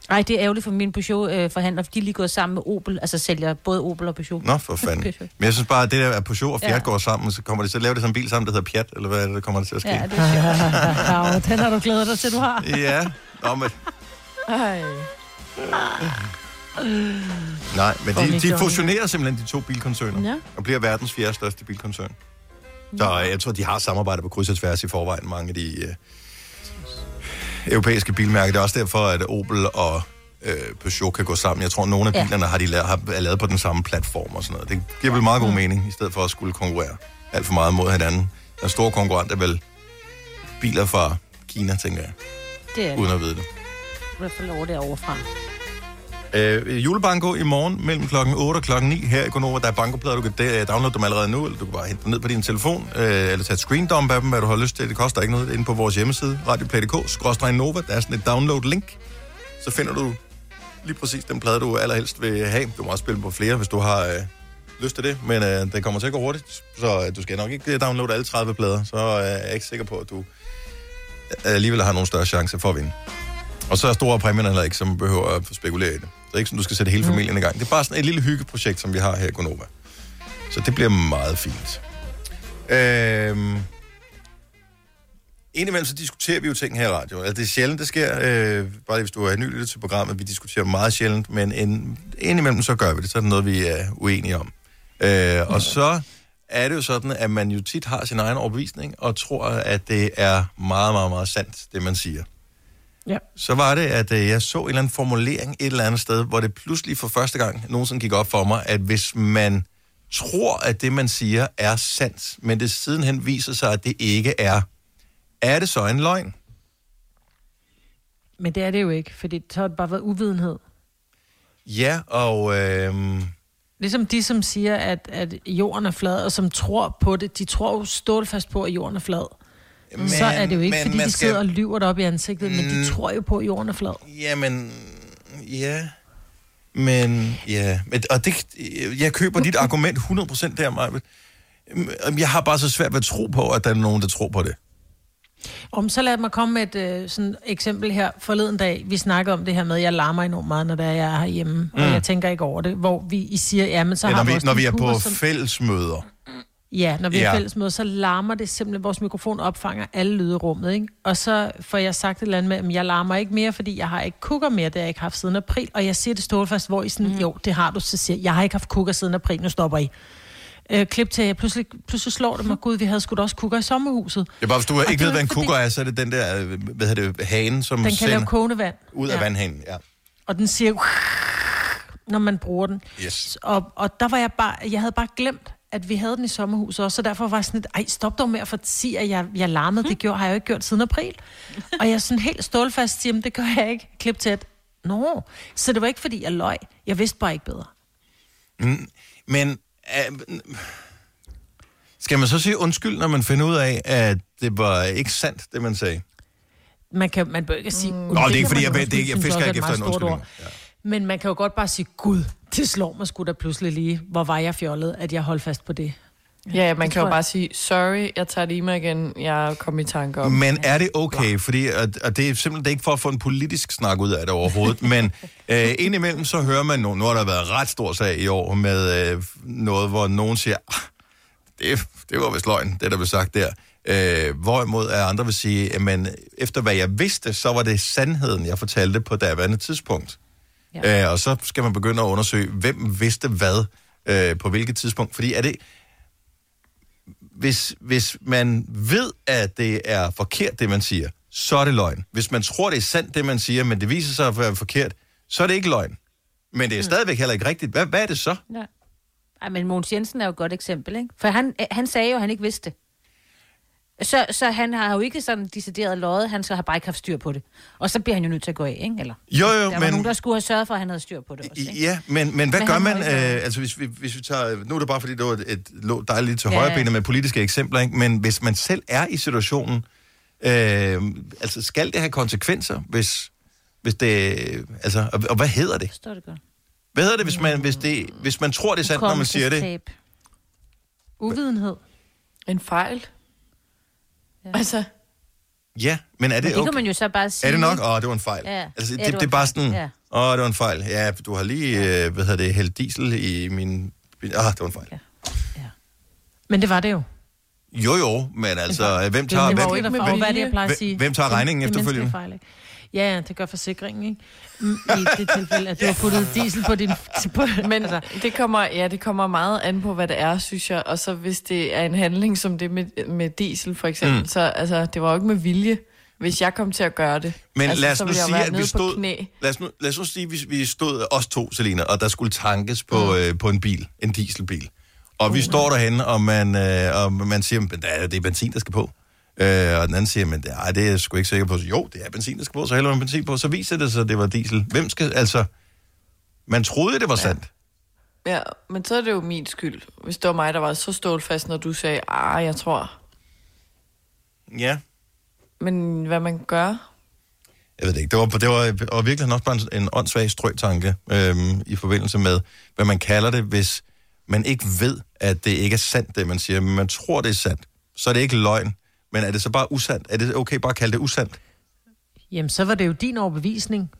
Ej, det er ærgerligt for min Peugeot-forhandler, for de er lige gået sammen med Opel, altså sælger både Opel og Peugeot. Nå, for fanden. Men jeg synes bare, at det der, at Peugeot og Fiat Ja. går sammen, så kommer de til at lave det som en bil sammen, der hedder Piat, eller hvad er det, der kommer det til at ske? Ja, det er sjovt. Ja, den har du glædet dig til, du har. ja. Nå, men, Ej. Nej, men de, de fusionerer simpelthen de to bilkoncerner, Ja. og bliver verdens fjerde største bilkoncern. Så jeg tror, de har samarbejde på kryds og tværs i forvejen, mange af de øh, europæiske bilmærker. Det er også derfor, at Opel og øh, Peugeot kan gå sammen. Jeg tror, at nogle af Ja. bilerne har de lavet, har, er lavet på den samme platform og sådan noget. Det giver vel meget god mening, i stedet for at skulle konkurrere alt for meget mod hinanden. Den store konkurrent er vel biler fra Kina, tænker jeg, Det er det. uden at vide det. I hvert fald over derovre fra. Øh, julebanko i morgen mellem klokken 8 og klokken 9 her i Gonova. Der er bankoplader, du kan øh, downloade dem allerede nu, eller du kan bare hente dem ned på din telefon, øh, eller tage et screendump af dem, hvad du har lyst til. Det koster ikke noget inde på vores hjemmeside, radioplay.dk, Nova. Der er sådan et download-link. Så finder du lige præcis den plade, du allerhelst vil have. Du må også spille på flere, hvis du har øh, lyst til det, men øh, det kommer til at gå hurtigt, så øh, du skal nok ikke øh, downloade alle 30 plader, så øh, er jeg ikke sikker på, at du øh, alligevel har nogen større chance for at vinde. Og så er store præmierne heller ikke, som behøver at spekulere i det. Det er ikke sådan, du skal sætte hele familien i gang. Det er bare sådan et lille hyggeprojekt, som vi har her i Gonova. Så det bliver meget fint. Øhm, indimellem så diskuterer vi jo ting her i radioen. Altså, det er sjældent, det sker. Øh, bare hvis du er ny lytter til programmet. Vi diskuterer meget sjældent, men en, indimellem så gør vi det. Så er det noget, vi er uenige om. Øh, og så er det jo sådan, at man jo tit har sin egen overbevisning, og tror, at det er meget, meget, meget sandt, det man siger. Ja. Så var det, at øh, jeg så en eller anden formulering et eller andet sted, hvor det pludselig for første gang nogensinde gik op for mig, at hvis man tror, at det, man siger, er sandt, men det sidenhen viser sig, at det ikke er, er det så en løgn? Men det er det jo ikke, fordi så har det bare været uvidenhed. Ja, og... Øh, Ligesom de, som siger, at, at jorden er flad, og som tror på det, de tror jo stålfast på, at jorden er flad. Men, så er det jo ikke, men fordi de skal- sidder og lyver op i ansigtet, men de Mm. tror jo på, at jorden er flad. Jamen, ja... Men, ja... Men, og det, jeg køber dit argument 100% der, Maja. Jeg har bare så svært ved at tro på, at der er nogen, der tror på det. Om så lad mig komme med et øh, sådan eksempel her forleden dag. Vi snakkede om det her med, at jeg larmer enormt meget, når det er, jeg er herhjemme, mm. og jeg tænker ikke over det. Hvor vi I siger, ja, men så Ja, har når vi, vores når vi er på sådan- fællesmøder. Ja, når vi ja. Ja. er fællesmøde, så larmer det simpelthen, vores mikrofon opfanger alle lyde i rummet, ikke? Og så får jeg sagt et eller andet med, at jeg larmer ikke mere, fordi jeg har ikke kukker mere, det har jeg ikke haft siden april, og jeg siger det stålfast, hvor I sådan, mm. jo, det har du, så siger jeg, jeg har ikke haft kukker siden april, nu stopper I. Øh, klip til, jeg pludselig, pludselig slår det mig, gud, vi havde sgu da også kukker i sommerhuset. Det er bare, hvis du Og ikke ved, hvad en fordi- kukker er, så er det den der, øh, hvad hedder det, hane, som Den kan lave kogende vand. ud af Ja. vandhanen. Ja. Og den siger, når man bruger den. Yes. Og, og der var jeg bare, jeg havde bare glemt, at vi havde den i sommerhuset også, så derfor var jeg sådan lidt, ej, stop dog med at sige, at jeg, jeg larmede. Det gjorde, har jeg jo ikke gjort siden april. og jeg er sådan helt stålfast, siger, "Men det gør jeg ikke. Klip at, nå. Så det var ikke, fordi jeg løg. Jeg vidste bare ikke bedre. Mm, Men øh, skal man så sige undskyld, når man finder ud af, at det var ikke sandt, det man sagde? Man kan man bør ikke sige... Mm. Nå, det er ikke, fordi jeg- det ikke- jeg fisker ikke efter en undskyldning. Men man kan jo godt bare sige, gud, det slår mig sgu da pludselig lige. Hvor var jeg fjollet, at jeg holdt fast på det. Ja, man Det kan jo jeg. bare sige, sorry, jeg tager det i mig igen, jeg kom i tanke om. Men er det okay? Fordi, og, og det er simpelthen det er ikke for at få en politisk snak ud af det overhovedet, men øh, indimellem så hører man nu, nu har der været ret stor sag i år med øh, noget, hvor nogen siger, "Ah, det, det var vist løgn, det der blev sagt der. Øh, hvorimod er andre vil sige, men efter hvad jeg vidste, så var det sandheden, jeg fortalte på daværende tidspunkt. Ja. Øh, og så skal man begynde at undersøge, hvem vidste hvad øh, på hvilket tidspunkt. Fordi er det, hvis, hvis man ved, at det er forkert, det man siger, så er det løgn. Hvis man tror, det er sandt, det man siger, men det viser sig at være forkert, så er det ikke løgn. Men det er stadigvæk heller ikke rigtigt. Hvad, hvad er det så? Ja. Ej, men Mogens Jensen er jo et godt eksempel, ikke? For han, han sagde jo, at han ikke vidste det. Så, så han har jo ikke sådan decideret løjet, han så har bare ikke haft styr på det. Og så bliver han jo nødt til at gå af, ikke? Eller, Jo, jo, der var men- nogen, der skulle have sørget for, at han havde styr på det også, ikke? Ja, men, men hvad Men gør man? ikke- Øh, altså, hvis vi, hvis vi tager... Nu er det bare, fordi det var et, et lå dejligt lidt til Ja. højre benet med politiske eksempler, ikke? Men hvis man selv er i situationen, øh, altså, skal det have konsekvenser, hvis, hvis det... Altså, og, og hvad hedder det? Forstår det godt. Hvad hedder det, hvis man, hvis det, hvis man tror, det er sandt, når man siger det? Uvidenhed. En fejl. Ja. Altså, Ja, men er det, Men det okay? kan man jo så bare sige. Er det nok? Åh, oh, det var en fejl. Ja. Altså, Ja, det, det det, var det er bare sådan, åh, Ja. oh, det var en fejl. Ja, du har lige, øh, hvad hedder det, hældt diesel i min... bil. Ah, det var en fejl. Men det var det jo. Jo, jo, men altså, hvem Det er tager, hvem, er hvem, sige? hvem tager regningen er efterfølgende? Ja, ja, det gør forsikringen, ikke? Mm, I det tilfælde, at du har puttet diesel på din... På, Men altså, det kommer, ja, det kommer meget an på, hvad det er, synes jeg. Og så hvis det er en handling som det med, med diesel, for eksempel, Mm. mm. så altså, det var jo ikke med vilje, hvis jeg kom til at gøre det. Men altså, lad os nu sige, at vi stod... knæ. Lad os, nu, lad os nu sige, at vi, vi stod os to, Selina, og der skulle tankes på, mm. øh, på en bil, en dieselbil. Og vi står derhen, og man, øh, og man siger, at det er, det er benzin, der skal på. Øh, og den anden siger, men det, ej, det er jeg sgu ikke sikker på. Så, jo, det er benzin, der skal på, så hælder man benzin på. Så viser det sig, at det var diesel. Hvem skal, altså... Man troede, det var sandt. Ja, men så er det jo min skyld, hvis det var mig, der var så stålfast, når du sagde, ah, jeg tror. Ja. Men hvad man gør? Jeg ved det ikke. Det var, det var, var virkelig også bare en, en åndssvag strøtanke øhm, i forbindelse med, hvad man kalder det, hvis man ikke ved, at det ikke er sandt, det man siger, men man tror, det er sandt. Så er det ikke løgn. Men er det så bare usandt? Er det okay bare at kalde det usandt? Jamen, så var det jo din overbevisning.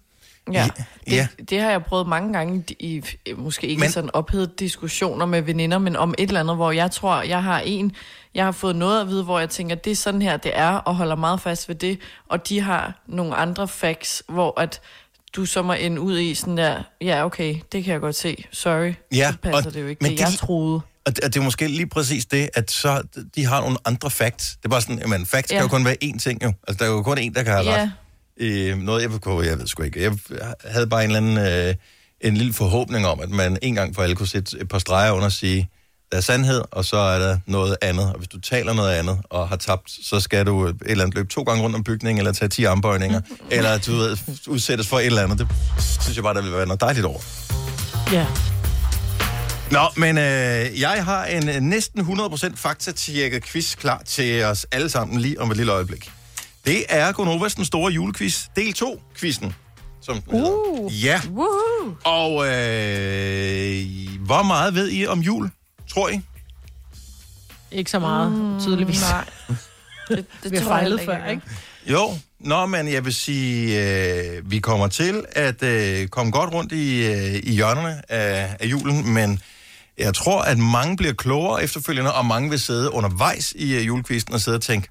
Ja, det, ja. det har jeg prøvet mange gange i, i måske ikke Men- men, sådan ophedet diskussioner med veninder, men om et eller andet, hvor jeg tror, jeg har en, jeg har fået noget at vide, hvor jeg tænker, det er sådan her, det er, og holder meget fast ved det, og de har nogle andre facts, hvor at du så må ende ud i sådan der, ja okay, det kan jeg godt se, sorry, Ja, så passer og- det jo ikke, men det, det- jeg troede. Og det, og det er måske lige præcis det, at så de har nogle andre facts. Det er bare sådan, jamen facts ja. kan jo kun være én ting jo. Altså der er jo kun én, der kan have Ja. ret. Øh, noget, jeg, kunne- jeg ved sgu ikke. Jeg havde bare en eller anden, øh, en lille forhåbning om, at man en gang for alle kunne sætte et par streger under og sige, der er sandhed, og så er der noget andet. Og hvis du taler noget andet og har tabt, så skal du et eller andet løbe to gange rundt om bygningen, eller tage 10 armbøjninger, eller du ved, udsættes for et eller andet. Det synes jeg bare, der vil være noget dejligt over. Ja. Nå, men øh, jeg har en øh, næsten 100% faktatjekket quiz klar til os alle sammen lige om et lille øjeblik. Det er Gonovas den store julequiz, del 2 quizzen. Som den uh. Ja. Woohoo! Og øh, hvor meget ved I om jul, tror I? Ikke så meget, mm, tydeligvis. Nej. Det, det Vi har fejlet før, ikke? Jo, nå, men jeg vil sige, øh, vi kommer til at øh, komme godt rundt i, øh, i hjørnerne af, af julen, men jeg tror, at mange bliver klogere efterfølgende, og mange vil sidde undervejs i øh, julekvisten og sidde og tænke,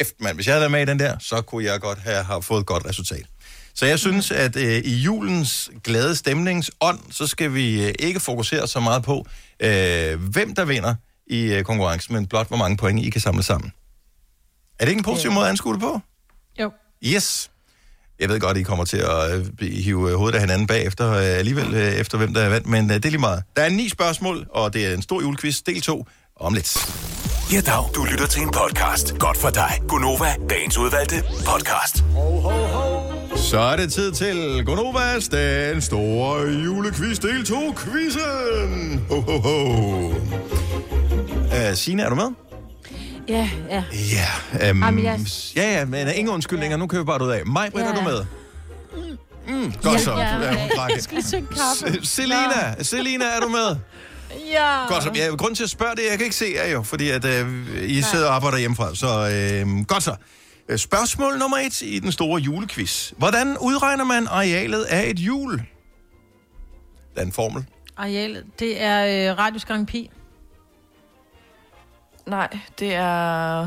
efter mand, hvis jeg havde været med i den der, så kunne jeg godt have, have fået et godt resultat. Så jeg synes, at øh, i julens glade stemningsånd, så skal vi øh, ikke fokusere så meget på, øh, hvem der vinder, i øh, konkurrencen, men blot hvor mange point I kan samle sammen. Er det ikke en positiv måde at anskue det på? Jo. Yes. Jeg ved godt, I kommer til at øh, blive- hive øh, hovedet af hinanden bagefter, øh, alligevel efter hvem der er vandt, men det er lige meget. Der er ni spørgsmål, og det er en stor julequiz, del 2, om lidt. Ja, dag. Du lytter til en podcast. Godt for dig. Gunova, dagens udvalgte podcast. Så er det tid til Gonovas, den store julequiz, del 2, quizzen. Ho, ho, ho. Uh, Signe, er du med? Ja, ja. Ja, um, Jamen, jeg- ja, ja, men ingen undskyldninger, nu kører vi bare ud af. Maj. Ja, er du ja. med? Mm, godt så. Ja, hun drak. Jeg skal lige synge kaffe. S- Selina, Selina, er du med? Ja. Godt så. Ja, grunden til at spørge det, jeg kan ikke se jer jo, fordi at, øh, I sidder og arbejder hjemmefra. Så øh, godt så. Øh, Spørgsmål nummer et i den store julequiz. Hvordan udregner man arealet af et hjul? Der er en formel. Areal, det er øh, radius gang pi. Nej, det er...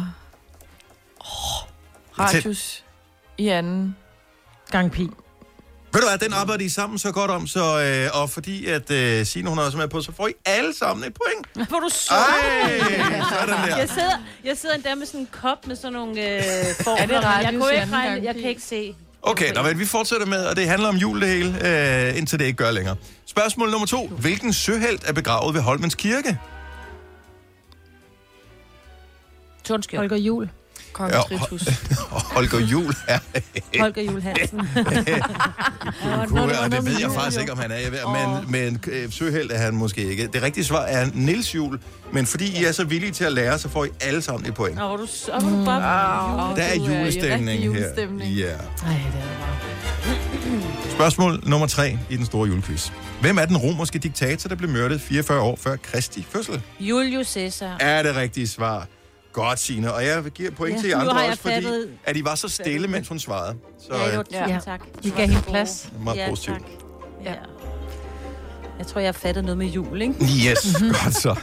Oh, radius i anden. Gang pi. Ved du hvad, den arbejder I sammen så godt om, så, øh, og fordi at øh, Signe, hun er også med på, så får I alle sammen et point. Hvor du sød. Ej, sådan der. Jeg sidder, jeg sidder endda med sådan en kop med sådan nogle øh, formler. Er det men jeg, radius kunne ikke regne, jeg kan ikke se. Okay, nå, men vi fortsætter med, og det handler om jul det hele, øh, indtil det ikke gør længere. Spørgsmål nummer to. Hvilken søhelt er begravet ved Holmens Kirke? Tornskjold. Holger Jul. Kong Ja, Tritus. Holger Jul er... Holger Jul Hansen. Og det ved jeg faktisk ikke, om han er. Jeg ved, men, men øh, søheld er han måske ikke. Det rigtige svar er Nils Jul. Men fordi I er så villige til at lære, så får I alle sammen et point. Er du er du bare... Åh, Der er du i julestemning her. julestemning. Ja. Ej, det er bare. Spørgsmål nummer tre i den store julequiz. Hvem er den romerske diktator, der blev myrdet 44 år før Kristi fødsel? Julius Caesar. Er det rigtige svar? Godt, Signe. Og jeg giver point Ja, til jer nu andre har jeg også, fordi fattet- at I var så stille, mens hun svarede. Så Ja, jo, øh, tusind Ja. tak. Vi gav hende plads. meget Ja, positivt. tak. Ja. Jeg tror, jeg har fattet noget med jul, ikke? Yes, godt så.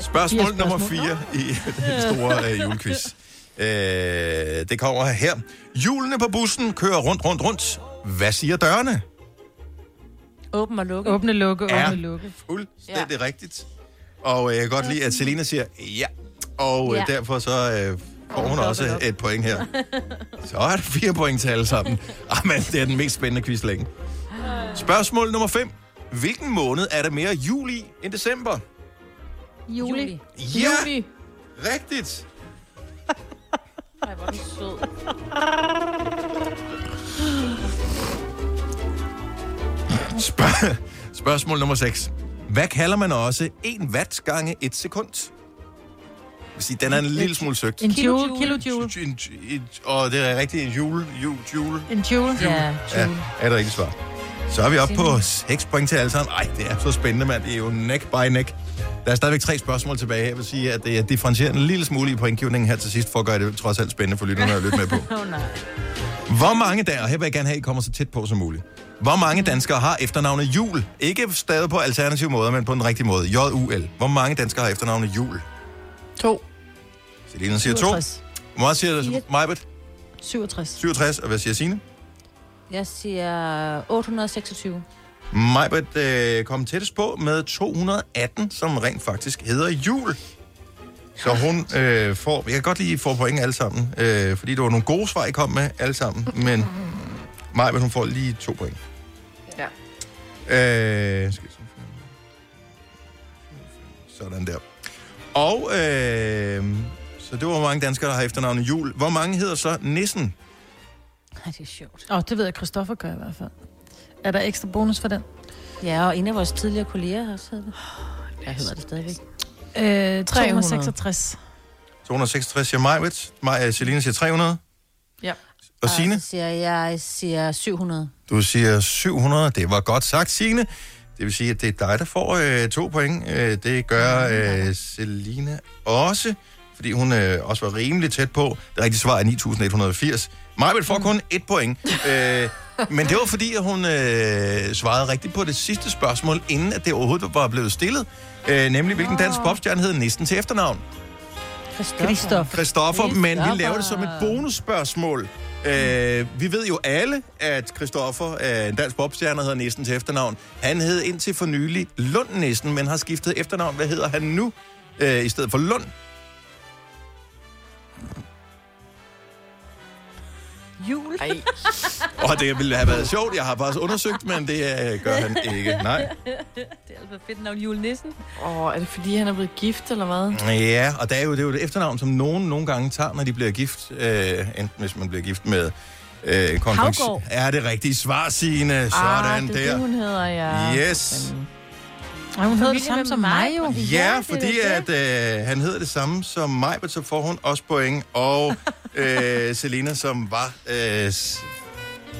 Spørgsmål nummer spørgsmål. 4 i den store øh, julequiz. Øh, det kommer her. Hjulene på bussen kører rundt, rundt, rundt. Hvad siger dørene? Åben og lukket. Åbne, lukke, Ja. åbne, lukke. Fuldstændig ja. rigtigt. Og øh, jeg kan godt lide, at Selina siger ja. Og øh, Ja. derfor så øh, får hun også et point her. Så er det fire point til alle sammen. Ah, men det er den mest spændende quiz længe. Spørgsmål nummer 5. Hvilken måned er der mere jul i end december? Juli. Ja, rigtigt. Ej, hvor er du sød. Spørg- spørgsmål nummer 6. Hvad kalder man også 1 watt gange 1 sekund? Vil sige, den er en lille smule søgt. En joule, kilojoule. En- en- Og det er rigtigt en jule, jule, jule. En joule. Ja. Ja, er det rigtigt svar. Så er vi oppe på 6 point til alle sammen. Ej, det er så spændende, mand. Det er jo neck by neck. Der er stadigvæk tre spørgsmål tilbage. Jeg vil sige, at det er differentieret en lille smule i pointgivningen her til sidst, for at gøre det trods alt spændende for lytterne at lytte med på. Oh, nej. Hvor mange der, og her vil jeg gerne have, at I kommer så tæt på som muligt. Hvor mange danskere har efternavnet Jul? Ikke stadig på alternative måder, men på den rigtige måde. J-U-L. Hvor mange danskere har efternavnet Jul? To. Selina siger to. 67. Hvor meget siger Majbet? 67. 67. Og hvad siger Signe? Jeg siger 826. Majbert øh, kom tættest på med 218, som rent faktisk hedder jul. Så hun øh, får... Jeg kan godt I får point alle sammen, øh, fordi det var nogle gode svar, I kom med alle sammen. Men Majbert, hun får lige to point. Ja. Øh, skal jeg. Sådan der. Og øh, så det var, hvor mange danskere, der har efternavnet jul. Hvor mange hedder så Nissen? Ej, det er sjovt. Åh, oh, det ved jeg, Christoffer gør i hvert fald. Er der ekstra bonus for den? Ja, og en af vores tidligere kolleger har også hedder det. Jeg hedder det stadigvæk. Øh, 300. 366. 266 siger Majbert. Maj, Selina siger 300. Ja. Og Signe? Så siger jeg, jeg siger 700. Du siger 700. Det var godt sagt, Signe. Det vil sige, at det er dig, der får øh, to point. Øh, det gør øh, Selina også, fordi hun øh, også var rimelig tæt på. Det rigtige svar er 9180. Majbet får kun et point. Øh, men det var fordi, at hun øh, svarede rigtigt på det sidste spørgsmål, inden at det overhovedet var blevet stillet. Øh, nemlig, hvilken dansk popstjerne hed næsten til efternavn? Christoffer. Christoffer, men vi laver det som et bonusspørgsmål. Øh, vi ved jo alle, at Christoffer er en dansk popstjerne, hedder næsten til efternavn. Han hed indtil for nylig Lund Nissen, men har skiftet efternavn. Hvad hedder han nu? øh, i stedet for Lund. Jul. Ej. Og det ville have været sjovt. Jeg har faktisk undersøgt, men det øh, gør han ikke. Nej. det er altså fedt navn, julenissen. Åh, oh, er det fordi, han er blevet gift, eller hvad? Ja, og det er jo det, er jo det efternavn, som nogen nogle gange tager, når de bliver gift. Øh, enten hvis man bliver gift med øh, konference. Er det rigtige svar, Signe? Sådan ah, det er der. det, hun hedder, ja. Yes. Ej, hun hedder det samme som mig jo. Ja, fordi at øh, han hedder det samme som mig, så får hun også point. Og øh, Selina, som var øh,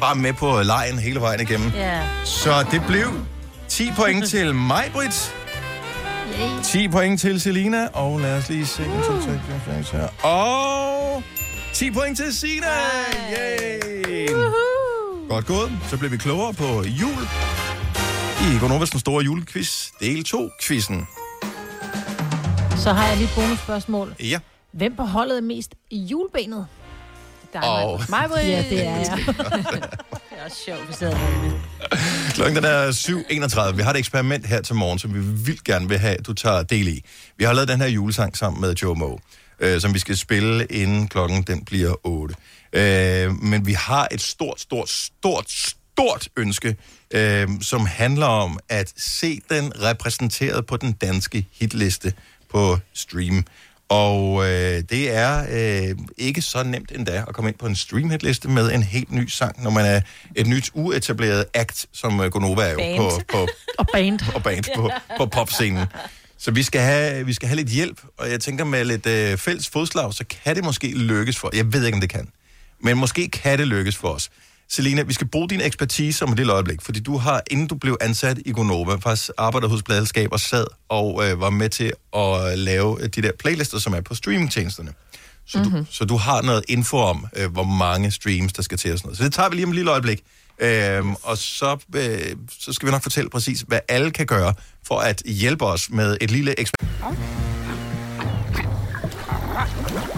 bare med på lejen hele vejen igennem. Ja. Så det blev 10 point til mig, Britt. 10 point til Selina. Og lad os lige se. 1, 2, 3, 4, 5, 6 her. Og 10 point til Sina. Yay! Godt gået. Så blev vi klogere på jul. I Gonovas den store julequiz, del 2-quizzen. Så har jeg lige et bonusspørgsmål. Ja. Hvem på holdet er mest i julebenet? Og- mig, Britt. Ja, det er jeg. det er også sjovt, vi sidder herinde. Klokken den er 7.31. Vi har et eksperiment her til morgen, som vi vildt gerne vil have, at du tager del i. Vi har lavet den her julesang sammen med Joe Moe, øh, som vi skal spille, inden klokken den bliver 8. Øh, men vi har et stort, stort, stort, stort ønske, øh, som handler om at se den repræsenteret på den danske hitliste på stream. Og øh, det er øh, ikke så nemt endda at komme ind på en streamhitliste med en helt ny sang, når man er et nyt uetableret act, som øh, Gonova er jo Band. på, på, Og band. og band på, på popscenen. Så vi skal, have, vi skal have lidt hjælp, og jeg tænker med lidt øh, fælles fodslag, så kan det måske lykkes for Jeg ved ikke, om det kan. Men måske kan det lykkes for os. Selina, vi skal bruge din ekspertise om et lille øjeblik, fordi du har, inden du blev ansat i Gonova, faktisk arbejdet hos Pladelskab og sad og øh, var med til at lave øh, de der playlister, som er på streamingtjenesterne. Så, mm-hmm. du, så du har noget info om, øh, hvor mange streams, der skal til og sådan noget. Så det tager vi lige om et lille øjeblik. Øhm, og så, øh, så skal vi nok fortælle præcis, hvad alle kan gøre for at hjælpe os med et lille eksperiment. Oyster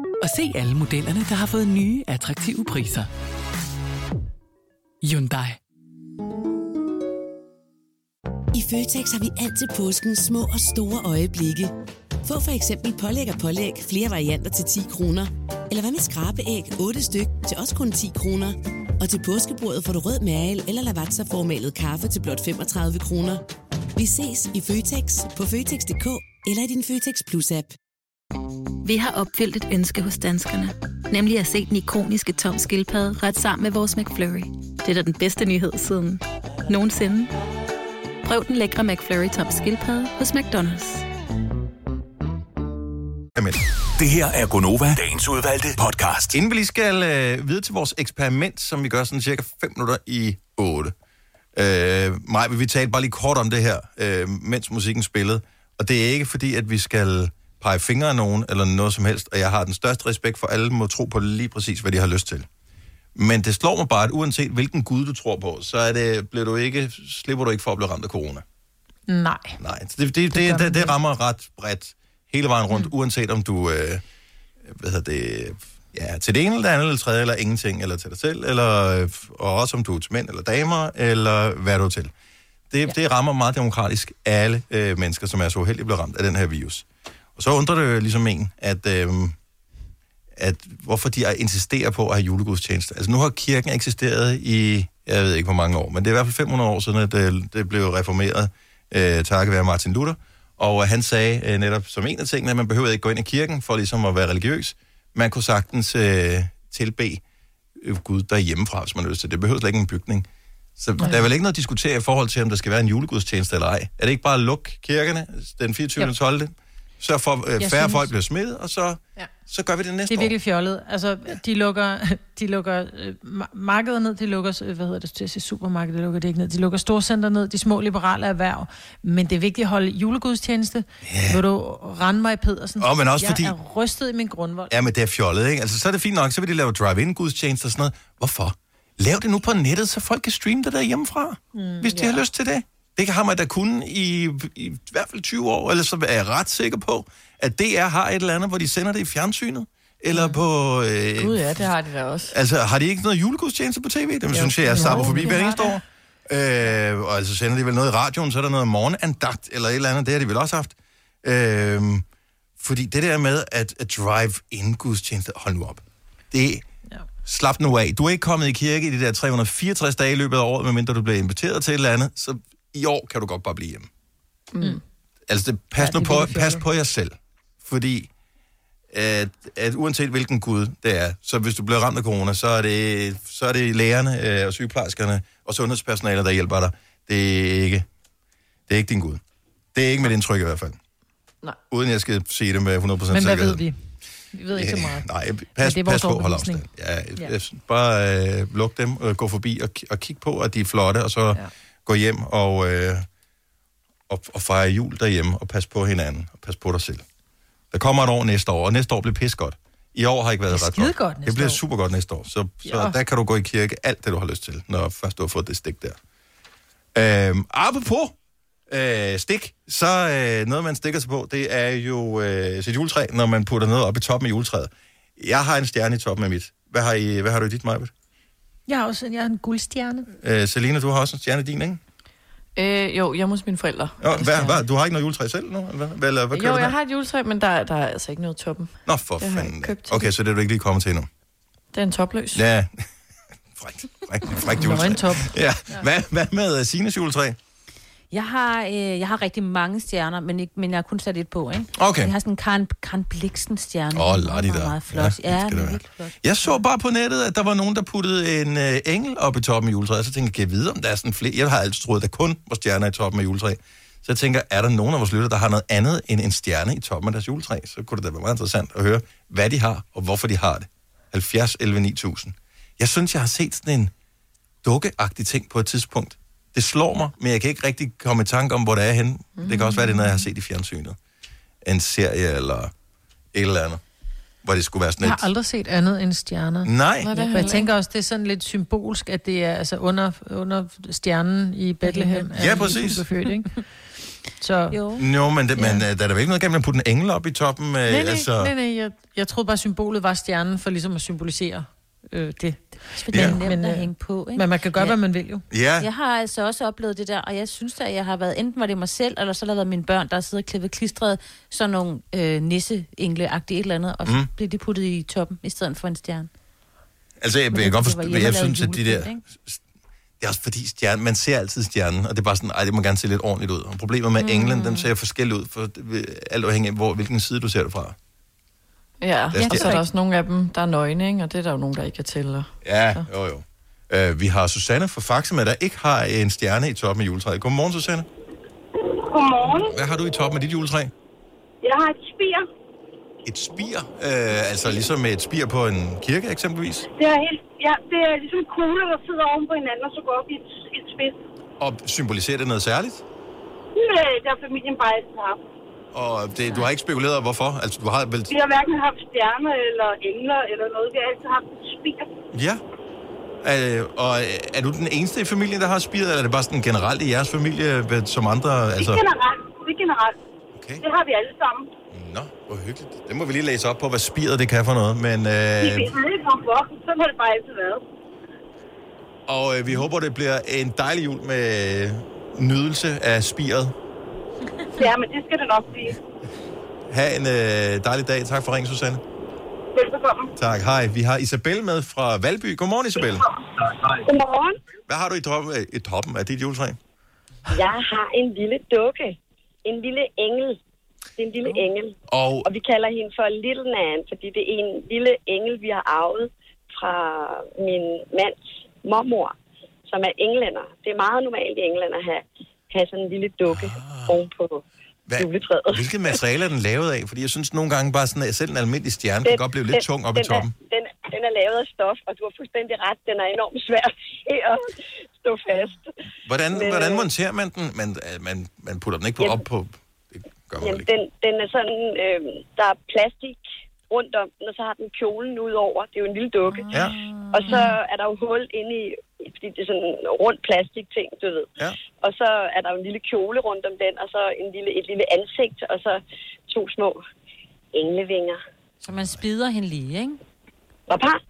og se alle modellerne, der har fået nye, attraktive priser. Hyundai. I Føtex har vi altid påsken små og store øjeblikke. Få for eksempel pålæg og pålæg flere varianter til 10 kroner. Eller hvad med skrabeæg 8 styk til også kun 10 kroner. Og til påskebordet får du rød mal eller lavatserformalet kaffe til blot 35 kroner. Vi ses i Føtex på Føtex.dk eller i din Føtex Plus-app. Vi har opfyldt et ønske hos danskerne. Nemlig at se den ikoniske tom skildpadde ret sammen med vores McFlurry. Det er da den bedste nyhed siden nogensinde. Prøv den lækre McFlurry tom skildpadde hos McDonald's. Det her er Gonova, dagens udvalgte podcast. Inden vi lige skal øh, videre til vores eksperiment, som vi gør sådan cirka 5 minutter i 8. Øh, Maj, vi talte bare lige kort om det her, øh, mens musikken spillede. Og det er ikke fordi, at vi skal pege fingre af nogen eller noget som helst, og jeg har den største respekt for, alle må tro på lige præcis, hvad de har lyst til. Men det slår mig bare, at uanset hvilken gud du tror på, så er det, bliver du ikke, slipper du ikke for at blive ramt af corona. Nej. Nej, det, det, det, det, det, det rammer ret bredt hele vejen rundt, mm. uanset om du øh, hvad hedder det, ja, til det ene eller det andet, eller tredje, eller ingenting, eller til dig selv, eller, og også om du er til mænd eller damer, eller hvad du er til. Det, ja. det rammer meget demokratisk alle øh, mennesker, som er så uheldige blive ramt af den her virus. Og så undrer det jo ligesom en, at, øh, at hvorfor de insisterer på at have julegudstjeneste. Altså nu har kirken eksisteret i, jeg ved ikke hvor mange år, men det er i hvert fald 500 år siden, at det, det blev reformeret, øh, takket være Martin Luther. Og han sagde øh, netop som en af tingene, at man behøvede ikke gå ind i kirken for ligesom at være religiøs. Man kunne sagtens øh, tilbe øh, Gud derhjemmefra, hvis man lyst til. Det behøver slet ikke en bygning. Så der er vel ikke noget at diskutere i forhold til, om der skal være en julegudstjeneste eller ej. Er det ikke bare at lukke kirkerne den 24. Jo. 12. så får øh, færre synes- folk bliver smittet, og så, Ja. så gør vi det næste Det er år. virkelig fjollet. Altså, de lukker, de lukker øh, ma- markeder ned, de lukker, øh, hvad hedder det, til at sige supermarked, de lukker det ikke ned. De lukker storcenter ned, de små liberale erhverv. Men det er vigtigt at holde julegudstjeneste. Yeah. Vil du rende mig, Pedersen? Åh, men også jeg fordi- er rystet i min grundvold. Ja, men det er fjollet, ikke? Altså, så er det fint nok, så vil de lave drive-in gudstjenester og sådan noget. Hvorfor? Lav det nu på nettet, så folk kan streame det der hjemmefra, mm, hvis de ja. har lyst til det. Det har man da kun i, i, i hvert fald 20 år, eller så er jeg ret sikker på, at DR har et eller andet, hvor de sender det i fjernsynet. Eller på... Øh, Gud ja, det har de da også. Altså, har de ikke noget julegudstjeneste på tv? Dem synes jeg, jeg stapper forbi det hver eneste år. Øh, og altså sender de vel noget i radioen, så er der noget morgenandagt, eller et eller andet, det har de vel også haft. Øh, fordi det der med at, at drive-in gudstjeneste, hold nu op. Det Slap nu af. Du er ikke kommet i kirke i de der 364 dage i løbet af året, medmindre du bliver inviteret til et eller andet, så i år kan du godt bare blive hjemme. Mm. Altså, det, pas Ja, det nu er på, pas på jer selv. Fordi at, at uanset hvilken gud det er, så hvis du bliver ramt af corona, så er det, så er det lægerne øh, og sygeplejerskerne og sundhedspersonalet, der hjælper dig. Det er ikke, det er ikke din gud. Det er ikke mit indtryk i hvert fald. Nej. Uden jeg skal sige det med 100% Men hvad sikkerhed. ved vi? Vi ved ikke så meget. Nej, Men pas, det er pas på, hold afstand. Ja, Ja. Bare øh, luk dem og gå forbi og, og kig på, at de er flotte, og så ja. Gå hjem og, øh, og, og fejre jul derhjemme, og pas på hinanden, og pas på dig selv. Der kommer et år næste år, og næste år bliver pis godt. I år har ikke været ret godt. godt det bliver år. super godt næste år. Så, så Ja. der kan du gå i kirke alt det, du har lyst til, når først du har fået det stik der. Øhm, apropos øh, stik, så øh, noget, man stikker sig på, det er jo øh, sit juletræ, når man putter noget op i toppen af juletræet. Jeg har en stjerne i toppen af mit. Hvad har, I, hvad har du i dit, Majbet? Jeg har også jeg har en guldstjerne. Øh, Selina, du har også en stjerne din, ikke? Øh, jo, hjemme hos mine forældre. Jo, hvad, hvad, du har ikke noget juletræ selv nu? Eller hvad, eller hvad Jo, der? jeg har et juletræ, men der, der er altså ikke noget toppen. Nå, for Det jeg fanden. købt Okay, så det er du ikke lige kommet til endnu. Det er en topløs. Ja. frækt, frækt, frækt juletræ. Nøgentop. Ja. Hvad, hvad med uh, Sines juletræ? Jeg har, øh, jeg har rigtig mange stjerner, men, ikke, men jeg har kun sat et på, ikke? Okay. Jeg har sådan en Karen, Karen Bliksen stjerne. Åh, Meget, lad de meget, der. meget flot. Ja, Ja, det det er virkelig flot. Jeg så bare på nettet, at der var nogen, der puttede en øh, engel op i toppen af juletræet. Så tænkte jeg, kan jeg vide, om der er sådan flere? Jeg har altid troet, at der kun var stjerner i toppen af juletræet. Så jeg tænker, er der nogen af vores lytter, der har noget andet end en stjerne i toppen af deres juletræ? Så kunne det da være meget interessant at høre, hvad de har, og hvorfor de har det. 70, 11, 9000. Jeg synes, jeg har set sådan en dukkeagtig ting på et tidspunkt. Det slår mig, men jeg kan ikke rigtig komme i tanke om, hvor det er henne. Mm. Det kan også være, det er noget, jeg har set i fjernsynet. En serie eller et eller andet. Hvor det skulle være sådan Jeg et... har aldrig set andet end stjerner. Nej. Nå, jeg jeg tænker også, det er sådan lidt symbolsk, at det er altså under, under stjernen i Bethlehem. Ja, præcis. Født, ikke? Så... Jo. Jo, men, det, men ja. der er da vel ikke noget galt med at putte en engel op i toppen? Øh, Nej, nej, altså... nej, nej jeg, jeg troede bare, symbolet var stjernen for ligesom at symbolisere øh, det. Det er Ja. nemt Men, at øh, hænge på, ikke? Men man kan gøre, Ja. hvad man vil jo. Ja, Jeg har altså også oplevet det der, og jeg synes da, at jeg har været, enten var det mig selv, eller så har det været mine børn, der har siddet og klippet klistret sådan nogle øh, nisse-engle-agtige et eller andet, og så Mm. mm. blev de puttet i toppen, i stedet for en stjerne. altså jeg, jeg kan godt forstå, jeg lavet synes, at de der... ikke? Det er også fordi stjernen, man ser altid stjernen, og det er bare sådan, ej, det må gerne se lidt ordentligt ud. Og problemet med mm. englen, den ser forskellig ud, for alt afhængig af, hvor, hvilken side du ser det fra. Ja, er og så er der også nogle af dem, der er nøgne, ikke? og det er der jo nogen, der ikke kan tælle. Ja, jo jo. Uh, vi har Susanne fra Faxe med, der ikke har en stjerne i toppen af juletræet. Godmorgen, Susanne. Godmorgen. Hvad har du i toppen af dit juletræ? Jeg har et spir. Et spir? Uh, altså ligesom et spir på en kirke eksempelvis? Det er, helt, ja, det er ligesom kugler, der sidder oven på hinanden, og så går op i et, et spids. Og symboliserer det noget særligt? Nej, det har familien bare haft. Og det, du har ikke spekuleret over, hvorfor? Altså, du har vel... Vi har hverken haft stjerner eller engler eller noget. Vi har altid haft et spir. Ja. Øh, og øh, er du den eneste i familien, der har spiret, eller er det bare sådan generelt i jeres familie, som andre... Altså... Det er generelt. Det er generelt. Okay. Det har vi alle sammen. Nå, hvor hyggeligt. Det må vi lige læse op på, hvad spiret det kan for noget. Men, Vi øh, ved ikke hvorfor. Sådan har det bare altid været. og øh, vi håber, det bliver en dejlig jul med nydelse af spiret. Ja, men det skal det nok blive. Ha' en øh, dejlig dag. Tak for ringen, Susanne. Velbekomme. Tak. Hej. Vi har Isabel med fra Valby. Godmorgen, Isabel. Godmorgen. Hvad har du i toppen, i toppen af dit juletræ? Jeg har en lille dukke. En lille engel. Det er en lille engel. Og, Og vi kalder hende for Little Nan, fordi det er en lille engel, vi har arvet fra min mands mormor, som er englænder. Det er meget normalt i England at have, have sådan en lille dukke ah. ovenpå, juletræet. Hvilket materiale er den lavet af? Fordi jeg synes nogle gange bare sådan, at selv en almindelig stjerne kan godt blive lidt tung op i den toppen. Er, den, den er lavet af stof, og du har fuldstændig ret. Den er enormt svær at stå fast. Hvordan, Men, hvordan øh, monterer man den? Man, øh, man, man putter den ikke på, op på... Det gør man Jamen, ikke. den, den er sådan, øh, der er plastik rundt om den, og så har den kjolen ud over. Det er jo en lille dukke. Ja. Og så er der jo hul inde i, fordi det er sådan en rund plastikting, du ved. Ja. Og så er der jo en lille kjole rundt om den, og så en lille, et lille ansigt, og så to små englevinger. Så man spider hende lige, ikke? Hvad par?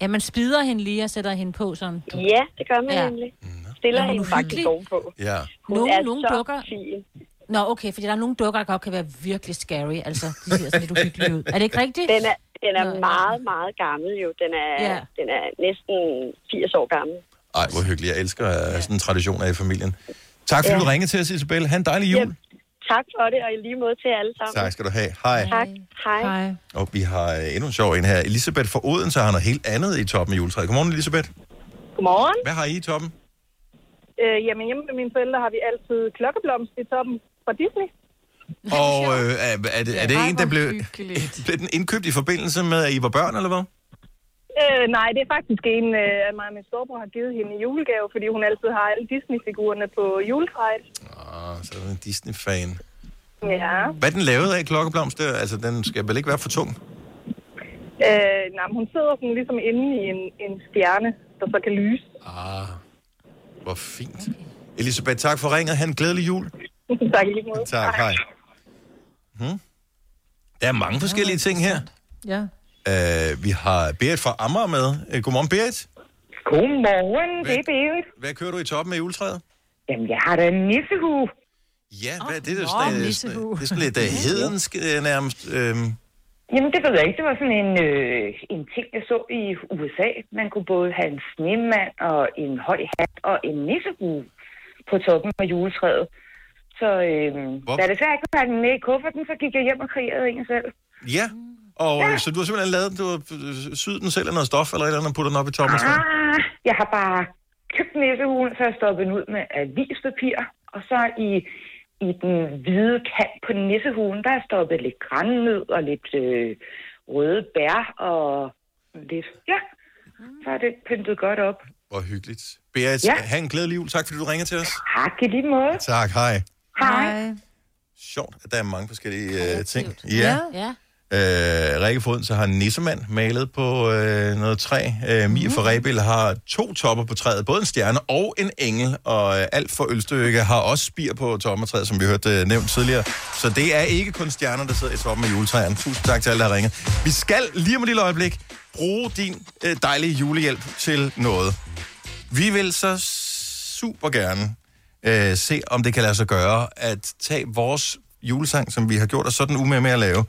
Ja, man spider hende lige og sætter hende på sådan. Ja, det gør man Ja. nemlig. Stiller Er hun hende faktisk ovenpå. Ja. Hun Nogle, er nogle så dukker... fin. Nå, okay, fordi der er nogle dukker, der godt kan være virkelig scary. Altså, de ser sådan lidt uhyggelige ud. Er det ikke rigtigt? Den er, den er Nå, ja. meget, meget gammel jo. Den er, Ja. den er næsten 80 år gammel. Ej, hvor hyggeligt. Jeg elsker uh, sådan en tradition af i familien. Tak fordi Ja. du ringede til os, Isabel. Ha' en dejlig jul. Tak for det, og i lige måde til alle sammen. Tak skal du have. Hej. Tak. Hej. Hej. Og vi har øh, endnu en sjov en her. Elisabeth fra Odense har noget helt andet i toppen af juletræet. Godmorgen, Elisabeth. Godmorgen. Hvad har I i toppen? Øh, jamen hjemme med mine forældre har vi altid klokkeblomst i toppen fra Disney. Og øh, er, er, det, er det en, der blev, blev den indkøbt i forbindelse med, at I var børn, eller hvad? Øh, nej, det er faktisk en, øh, at mig og min storebror har givet hende i julegave, fordi hun altid har alle Disney-figurerne på juletræet. Ah, så er du en Disney-fan. Ja. Hvad er den lavet af, klokkeblomst? Altså, den skal vel ikke være for tung? Øh, nej, men hun sidder sådan ligesom inde i en, en stjerne, der så kan lyse. Ah, hvor fint. Elisabeth, tak for ringet. Ha' en glædelig jul. Tak lige måde. Tak, hej. Hmm. Der er mange forskellige ting her. Ja. Uh, vi har Berit fra Amager med. Uh, godmorgen, Berit. Godmorgen, det er Berit. Hvad kører du i toppen af juletræet? Jamen, jeg har da en nissehue. Ja, hvad er det? Det er nå, sådan, øh, nissehue. det er sådan lidt uh, hedensk uh, nærmest. Uh, Jamen, det ved jeg ikke. Det var sådan en, øh, en ting, jeg så i USA. Man kunne både have en snemand og en høj hat og en nissehue på toppen af juletræet. Så øh, da det så ikke have den med i kufferten, så gik jeg hjem og kreerede en selv. ja, og ja. så du har simpelthen lavet, du har øh, syet den selv af noget stof eller et eller andet, og puttet den op i toppen? Ah, jeg har bare købt nissehuen, så har jeg stoppet den ud med avispapir. Og så i, i den hvide kant på nissehuen, der har jeg stoppet lidt grænnød og lidt øh, røde bær og lidt... Ja, så er det pyntet godt op. Hvor hyggeligt. Berit, ja. have en glædelig jul. Tak fordi du ringer til os. Tak i lige måde. Tak, hej. Hej. Sjovt, at der er mange forskellige uh, ting. Ja. ja. Øh, Rikke Foden så har nissemand malet på øh, noget træ. Øh, Mia fra Rebild har to topper på træet, både en stjerne og en engel. Og øh, alt for Ølstykke har også spir på toppen af træet, som vi hørte øh, nævnt tidligere. Så det er ikke kun stjerner, der sidder i toppen af juletræerne. Tusind tak til alle, der har ringet. Vi skal lige om et lille øjeblik bruge din øh, dejlige julehjælp til noget. Vi vil så super gerne øh, se, om det kan lade sig gøre at tage vores julesang, som vi har gjort os sådan umage med at lave,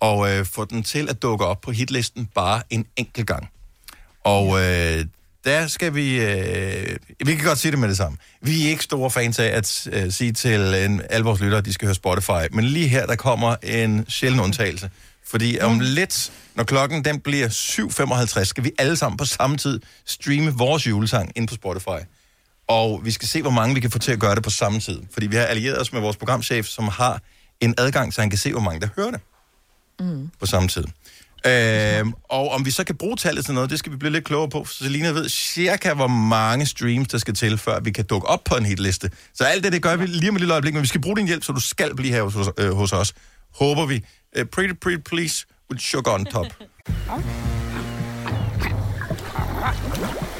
og øh, få den til at dukke op på hitlisten bare en enkelt gang. Og øh, der skal vi... Øh, vi kan godt sige det med det samme. Vi er ikke store fans af at øh, sige til en, alle vores lyttere, at de skal høre Spotify. Men lige her, der kommer en sjælden undtagelse. Fordi om lidt, når klokken den bliver 7.55, skal vi alle sammen på samme tid streame vores julesang ind på Spotify. Og vi skal se, hvor mange vi kan få til at gøre det på samme tid. Fordi vi har allieret os med vores programchef, som har en adgang, så han kan se, hvor mange der hører det Mm. på samme tid. Øhm, og om vi så kan bruge tallet til noget, det skal vi blive lidt klogere på. Så Selina ved cirka, hvor mange streams, der skal til, før vi kan dukke op på en hitliste. Så alt det, det gør vi lige om et lille øjeblik, men vi skal bruge din hjælp, så du skal blive her hos, øh, hos os. Håber vi. Uh, pretty, pretty please, with sugar on top.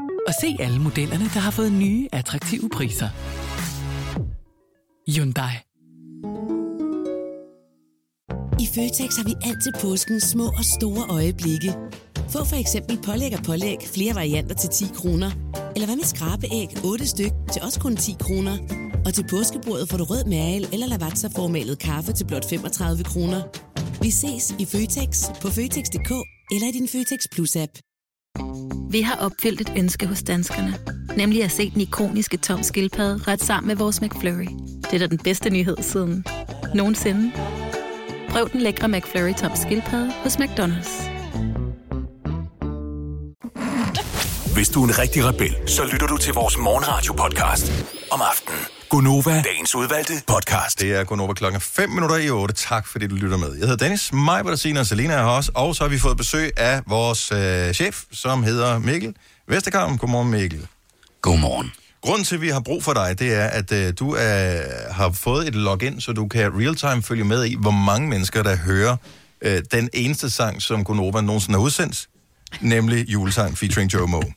og se alle modellerne, der har fået nye, attraktive priser. Hyundai. I Føtex har vi altid påsken små og store øjeblikke. Få for eksempel pålæg og pålæg flere varianter til 10 kroner. Eller hvad med skrabeæg 8 styk til også kun 10 kroner. Og til påskebordet får du rød mal eller lavatserformalet kaffe til blot 35 kroner. Vi ses i Føtex på Føtex.dk eller i din Føtex Plus-app. Vi har opfyldt et ønske hos danskerne. Nemlig at se den ikoniske tom skildpadde ret sammen med vores McFlurry. Det er da den bedste nyhed siden nogensinde. Prøv den lækre McFlurry tom skildpadde hos McDonald's. Hvis du er en rigtig rebel, så lytter du til vores morgenradio-podcast om aftenen. Gunova, dagens udvalgte podcast. Det er Gunova klokken 5 minutter i 8. Tak fordi du lytter med. Jeg hedder Dennis, mig, Bertine og Selina er her også. Og så har vi fået besøg af vores øh, chef, som hedder Mikkel Vesterkamp. Godmorgen, Mikkel. Godmorgen. Grunden til, at vi har brug for dig, det er, at øh, du er, har fået et login, så du kan real-time følge med i, hvor mange mennesker, der hører øh, den eneste sang, som Gunova nogensinde har udsendt, nemlig julesang featuring Joe Moe.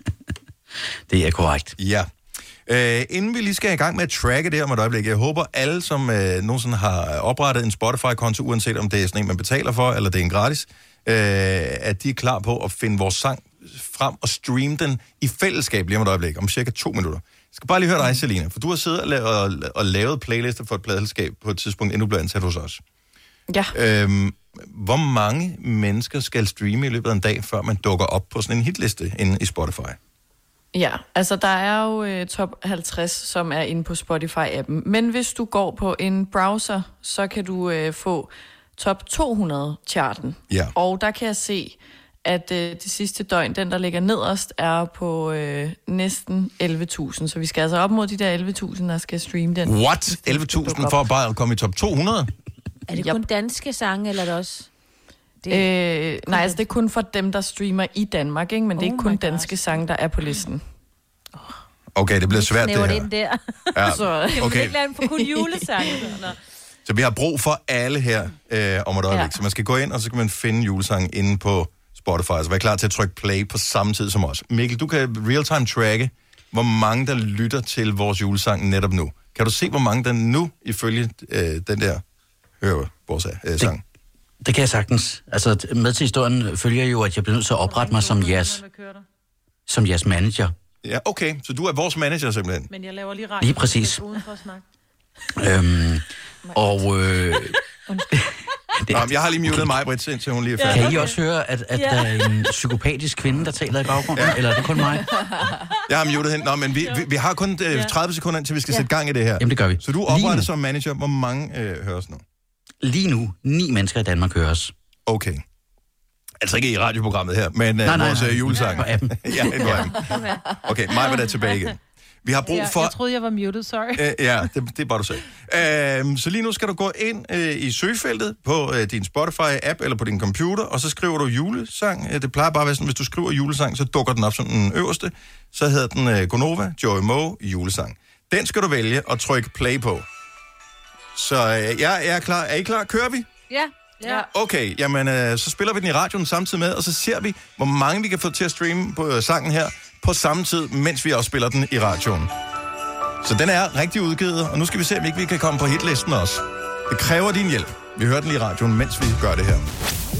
Det er korrekt. Ja. Øh, inden vi lige skal i gang med at tracke det om et øjeblik, jeg håber alle, som øh, nogensinde har oprettet en Spotify-konto, uanset om det er sådan en, man betaler for, eller det er en gratis, øh, at de er klar på at finde vores sang frem og streame den i fællesskab lige om et øjeblik, om cirka to minutter. Jeg skal bare lige høre dig, Selina, for du har siddet og lavet, og, og lavet playlister for et pladselskab på et tidspunkt, inden du blev ansat hos os. Ja. Øhm, hvor mange mennesker skal streame i løbet af en dag, før man dukker op på sådan en hitliste inde i Spotify? Ja, altså der er jo øh, top 50, som er inde på Spotify-appen. Men hvis du går på en browser, så kan du øh, få top 200-charten. Ja. Og der kan jeg se, at øh, det sidste døgn, den der ligger nederst, er på øh, næsten 11.000. Så vi skal altså op mod de der 11.000, der skal streame den. What? 11.000 for bare at komme i top 200? Er det kun danske sange, eller er det også... Det øh, nej, altså det er kun for dem, der streamer i Danmark, ikke? men det er Oh ikke kun danske sange, der er på listen. Okay, det bliver svært det her. det ind der. Ja, så, kan okay. ikke lade dem for kun julesange? Nå. Så vi har brug for alle her øh, om et øjeblik. Ja. Ja. Så man skal gå ind, og så kan man finde julesangen inde på Spotify. Så vær klar til at trykke play på samme tid som os. Mikkel, du kan real-time tracke, hvor mange der lytter til vores julesang netop nu. Kan du se, hvor mange der nu, ifølge øh, den der, hører vores øh, sang? Det kan jeg sagtens. Altså, med til historien følger jo, at jeg bliver nødt til at oprette mig som jeres, som jeres manager. Ja, okay. Så du er vores manager simpelthen. Men jeg laver lige radio. Lige præcis. Øhm, og øh, Nå, men jeg har lige muted mig, Britt, indtil hun lige er færdig. kan I også høre, at, at Ja. der er en psykopatisk kvinde, der taler i baggrunden? Eller er det kun mig? Jeg har muted hende. Nå, men vi, vi, vi har kun øh, 30 sekunder, indtil vi skal Ja. sætte gang i det her. Jamen, det gør vi. Så du opretter som manager. Hvor mange øh, høres nu? Lige nu, ni mennesker i Danmark høres. Okay. Altså ikke i radioprogrammet her, men øh, Nej, nej, vores nej. øh, julesang. På appen. ja, på appen. Okay, mig var der tilbage igen. Vi har brug for... Jeg troede, jeg var muted, sorry. Øh, ja, det, det er bare du sagde. Øh, så lige nu skal du gå ind øh, i søgefeltet på øh, din Spotify-app eller på din computer, og så skriver du julesang. Det plejer bare at være sådan, hvis du skriver julesang, så dukker den op som den øverste. Så hedder den øh, Gonova, Joy Moe, julesang. Den skal du vælge og trykke play på. Så øh, jeg er klar. Er I klar? Kører vi? Ja. ja. Okay, jamen øh, så spiller vi den i radioen samtidig med, og så ser vi, hvor mange vi kan få til at streame på øh, sangen her på samme tid, mens vi også spiller den i radioen. Så den er rigtig udgivet, og nu skal vi se, om ikke vi kan komme på hitlisten også. Det kræver din hjælp. Vi hører den i radioen, mens vi gør det her.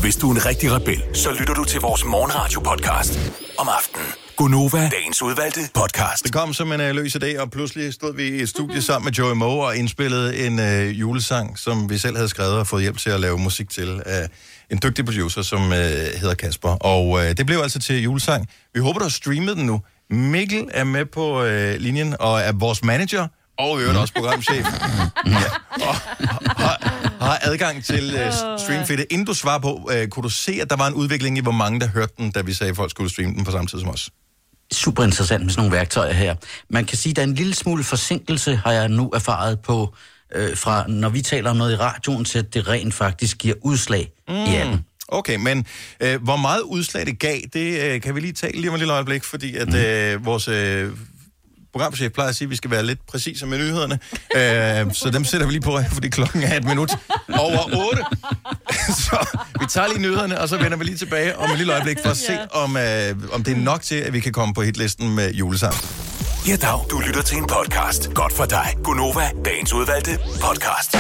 Hvis du er en rigtig rebel, så lytter du til vores morgenradio-podcast om aftenen. Gunova, dagens udvalgte podcast. Det kom som en øh, løs idé, og pludselig stod vi i et studie sammen med Joey Moe og indspillede en øh, julesang, som vi selv havde skrevet og fået hjælp til at lave musik til af en dygtig producer, som øh, hedder Kasper. Og øh, det blev altså til julesang. Vi håber, du har streamet den nu. Mikkel er med på øh, linjen og er vores manager, og i øvrigt også programchef. ja. Og har, har adgang til øh, streamfeedet. Inden du svarer på, øh, kunne du se, at der var en udvikling i, hvor mange der hørte den, da vi sagde, at folk skulle streame den på samme tid som os? Super interessant med sådan nogle værktøjer her. Man kan sige, at der er en lille smule forsinkelse, har jeg nu erfaret på, øh, fra når vi taler om noget i radioen, til at det rent faktisk giver udslag mm. i appen. Okay, men øh, hvor meget udslag det gav, det øh, kan vi lige tale lige om et lille øjeblik, fordi at Mhm. øh, vores øh, programchef plejer at sige, at vi skal være lidt præcise med nyhederne. øh, så dem sætter vi lige på, fordi klokken er et minut over 8. så vi tager lige nyhederne, og så vender vi lige tilbage om et lille øjeblik for at se, om, øh, om det er nok til, at vi kan komme på hitlisten med julesang. Ja, dag. Du lytter til en podcast. Godt for dig. Gunova, dagens udvalgte podcast.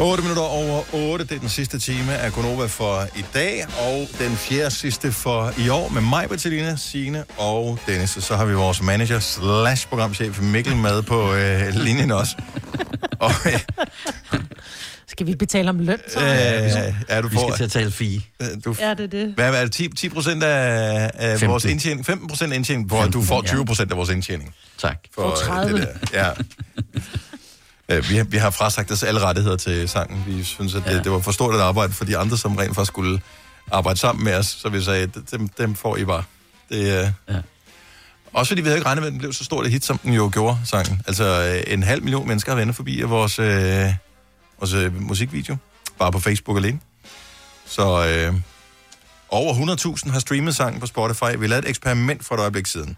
8 minutter over 8. Det er den sidste time af Gonova for i dag, og den fjerde sidste for i år med mig, Bertilina, Signe og Dennis. Og så har vi vores manager slash programchef Mikkel med på øh, linjen også. Og, øh, Skal vi betale om løn? Så? øh, er du Vi får, skal til at tale fie. øh, du, Ja, det er det. hvad er det? 10, 10 procent af, af 15. vores indtjening? 15 procent indtjening, hvor du får 20 procent af vores indtjening. Tak. For 30. øh, det der. Ja. Øh, Vi har, vi har frasagt os alle rettigheder til sangen. Vi synes, at det, Ja. det var for stort et arbejde for de andre, som rent faktisk skulle arbejde sammen med os. Så vi sagde, at dem, dem får I bare. Det, øh... Ja. Også fordi vi havde ikke regnet med, at den blev så stort et hit, som den jo gjorde, sangen. Altså øh, en halv million mennesker har vendt forbi af vores, øh, vores øh, musikvideo. Bare på Facebook alene. Så øh, over 100.000 har streamet sangen på Spotify. Vi lavede et eksperiment for et øjeblik siden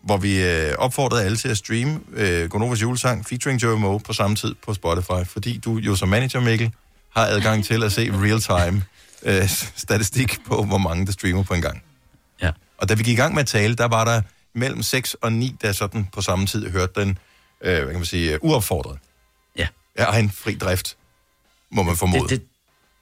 hvor vi øh, opfordrede alle til at streame øh, Gonovas julesang featuring Joey Moe på samme tid på Spotify, fordi du jo som manager, Mikkel, har adgang til at se real-time øh, statistik på, hvor mange der streamer på en gang. Ja. Og da vi gik i gang med at tale, der var der mellem 6 og 9, der sådan på samme tid hørte den, øh, hvad kan man sige, øh, uopfordret. Ja. Ja, egen fri drift, må man formode. Det, det,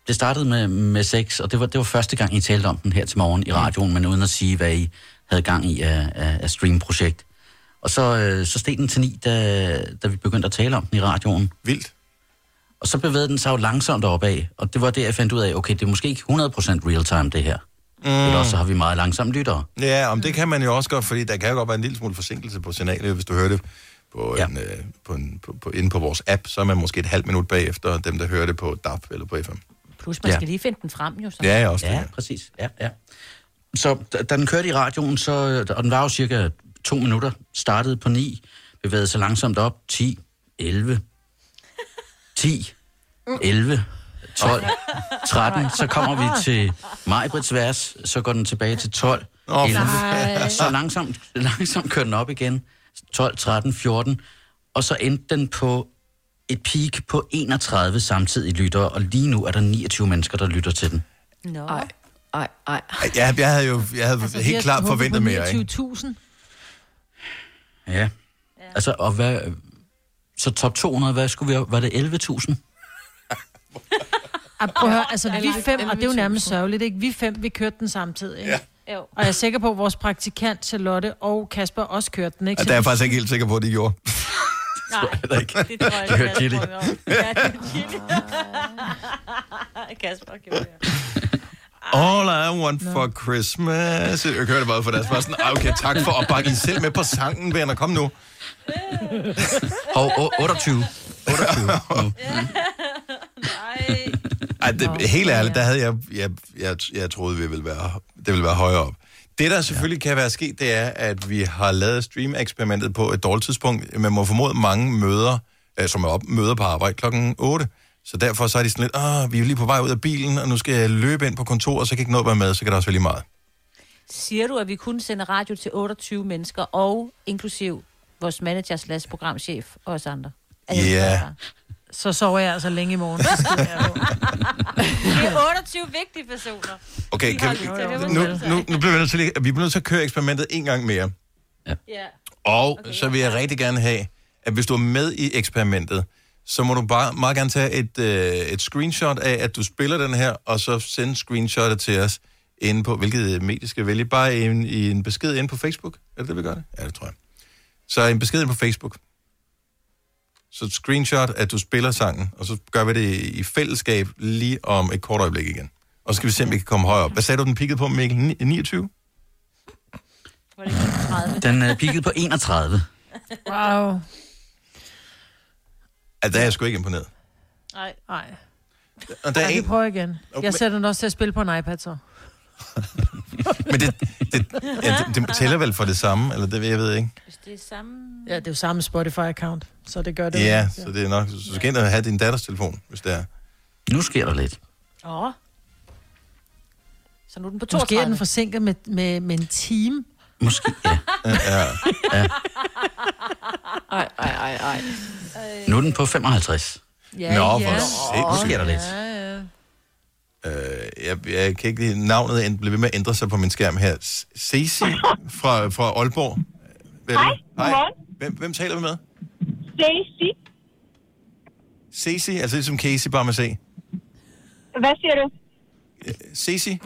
det startede med, med sex, og det var, det var første gang, I talte om den her til morgen i radioen, men uden at sige, hvad I havde gang i af, af, af streamprojekt. Og så, øh, så steg den til ni, da, da vi begyndte at tale om den i radioen. Vildt. Og så bevægede den sig jo langsomt opad, og det var det, jeg fandt ud af, okay, det er måske ikke 100% real-time, det her. Mm. Eller også så har vi meget langsomt lyttere. Ja, om det kan man jo også godt, fordi der kan jo godt være en lille smule forsinkelse på signalet, hvis du hører det på ja. en, øh, på en, på, på, inde på vores app, så er man måske et halvt minut bagefter dem, der hører det på DAB eller på FM. Plus, man Ja. skal lige finde den frem, jo. Så. Ja, ja, også det. Ja, Ja. præcis. Ja, ja. Så da, den kørte i radioen, så, og den var jo cirka to minutter, startede på 9, bevægede sig langsomt op, 10, 11, 10, 11, 12, 13, så kommer vi til Majbrits vers, så går den tilbage til 12, Åh, 11, nej. så langsomt, langsomt kører den op igen, 12, 13, 14, og så endte den på et peak på 31 samtidig lyttere, og lige nu er der 29 mennesker, der lytter til den. Nå. Ej, ej. Ja, jeg havde jo jeg havde altså, helt klart forventet på mere, ikke? 29.000. Ja. ja. Altså, og hvad... Så top 200, hvad skulle vi have? Var det 11.000? Ah, prøv at høre, altså vi fem, og det er jo 11.000. nærmest sørgeligt, ikke? Vi fem, vi kørte den samtidig, ikke? Ja. Jo. Og jeg er sikker på, at vores praktikant Charlotte og Kasper også kørte den, ikke? Og Så der er jeg faktisk ikke helt sikker på, at de gjorde. Nej, ikke? det tror jeg ikke. hørte chili. jeg tror, Ja, det er chili. Kasper gjorde det. All I want for Christmas. Jeg hører det bare for deres bare sådan, "Ah, okay, tak for opbakningen. Selv med på sangen, venner. Kom nu. Og, og 28. 28. nu. Ej. Ej, det, helt ærligt, der havde jeg, jeg, jeg, jeg troede, vi ville være, det ville være højere op. Det, der selvfølgelig ja. kan være sket, det er, at vi har lavet stream-eksperimentet på et dårligt tidspunkt. Man må formode mange møder, øh, som er op, møder på arbejde klokken 8. Så derfor så er de sådan lidt, ah, vi er jo lige på vej ud af bilen, og nu skal jeg løbe ind på kontoret, så kan jeg ikke nå at være med, så kan der også være lige meget. Siger du, at vi kunne sende radio til 28 mennesker, og inklusiv vores manager slash programchef og os andre? Er det Ja. bare? Så sover jeg altså længe i morgen. Så skider jeg jo. Det er 28 vigtige personer. Okay, kan vi, det, nu, nu, nu bliver vi nødt til, lige- vi bliver nødt til at køre eksperimentet en gang mere. Ja. Og okay, så vil jeg rigtig gerne have, at hvis du er med i eksperimentet, så må du bare meget gerne tage et, øh, et screenshot af, at du spiller den her, og så sende screenshotet til os inde på, hvilket medie skal vælge, bare i en, i en besked inde på Facebook. Er det det, vi gør det? Ja, det tror jeg. Så en besked inde på Facebook. Så et screenshot, at du spiller sangen, og så gør vi det i fællesskab lige om et kort øjeblik igen. Og så skal vi se, om vi kan komme højere op. Hvad sagde du, den pikkede på, Mikkel? Ni- 29? Var det ikke 30? Den er peaked på 31. Wow. Ja, der er jeg sgu ikke imponeret. Nej. Nej. Og der er Ej, vi en, prøver igen. Jeg sætter den også til at spille på en iPad, så. Men det, det, ja, det, det tæller vel for det samme, eller det jeg ved ikke. Hvis det er samme... Ja, det er jo samme Spotify-account, så det gør det. Ja, jo. så det er nok... Så skal du have din datters telefon, hvis det er. Nu sker der lidt. Åh. Så nu er den på 32. Måske er den forsinket med, med, med en time. Måske, ja. Ja, ja. Ej, ej, ej, ej. Nu er den på 55. Ja, Nå, ja. for Nu sker der lidt. Ja, ja. Øh, jeg, jeg kan ikke lide navnet, end blive ved med at ændre sig på min skærm her. Ceci fra, fra Aalborg. Vel? Hej, godmorgen. Hvem, hvem taler vi med? Daisy. Ceci, altså ligesom Casey, bare med C. Hvad siger du? Ceci?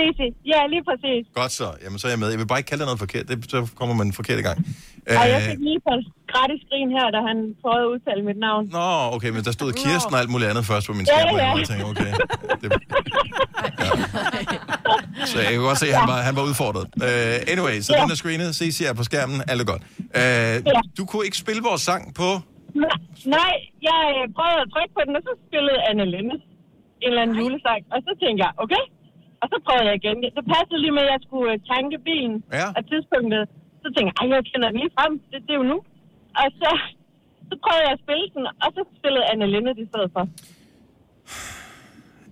Stacy. Ja, lige præcis. Godt så. Jamen, så er jeg med. Jeg vil bare ikke kalde det noget forkert. Det, så kommer man forkert i gang. Og jeg Øh, fik lige på gratis grin her, da han prøvede at udtale mit navn. Nå, okay, men der stod Kirsten og alt muligt andet først på min Ja, skærm, og ja. jeg tænkte, okay. Det, ja. Så jeg kunne godt se, at han var, han var udfordret. Uh, anyway, så Ja. den er screenet. CC er på skærmen. Alt er godt. Uh, du kunne ikke spille vores sang på... Nej, Nej, jeg prøvede at trykke på den, og så spillede Anne Linde en eller anden julesang. Og så tænkte jeg, okay. Og så prøvede jeg igen. Det passede lige med, at jeg skulle øh, tanke bilen ja. af tidspunktet. Så tænkte jeg, ej, jeg kender den lige frem. Det, det er jo nu. Og så, så prøvede jeg at spille den, og så spillede Anne Linde det i stedet for.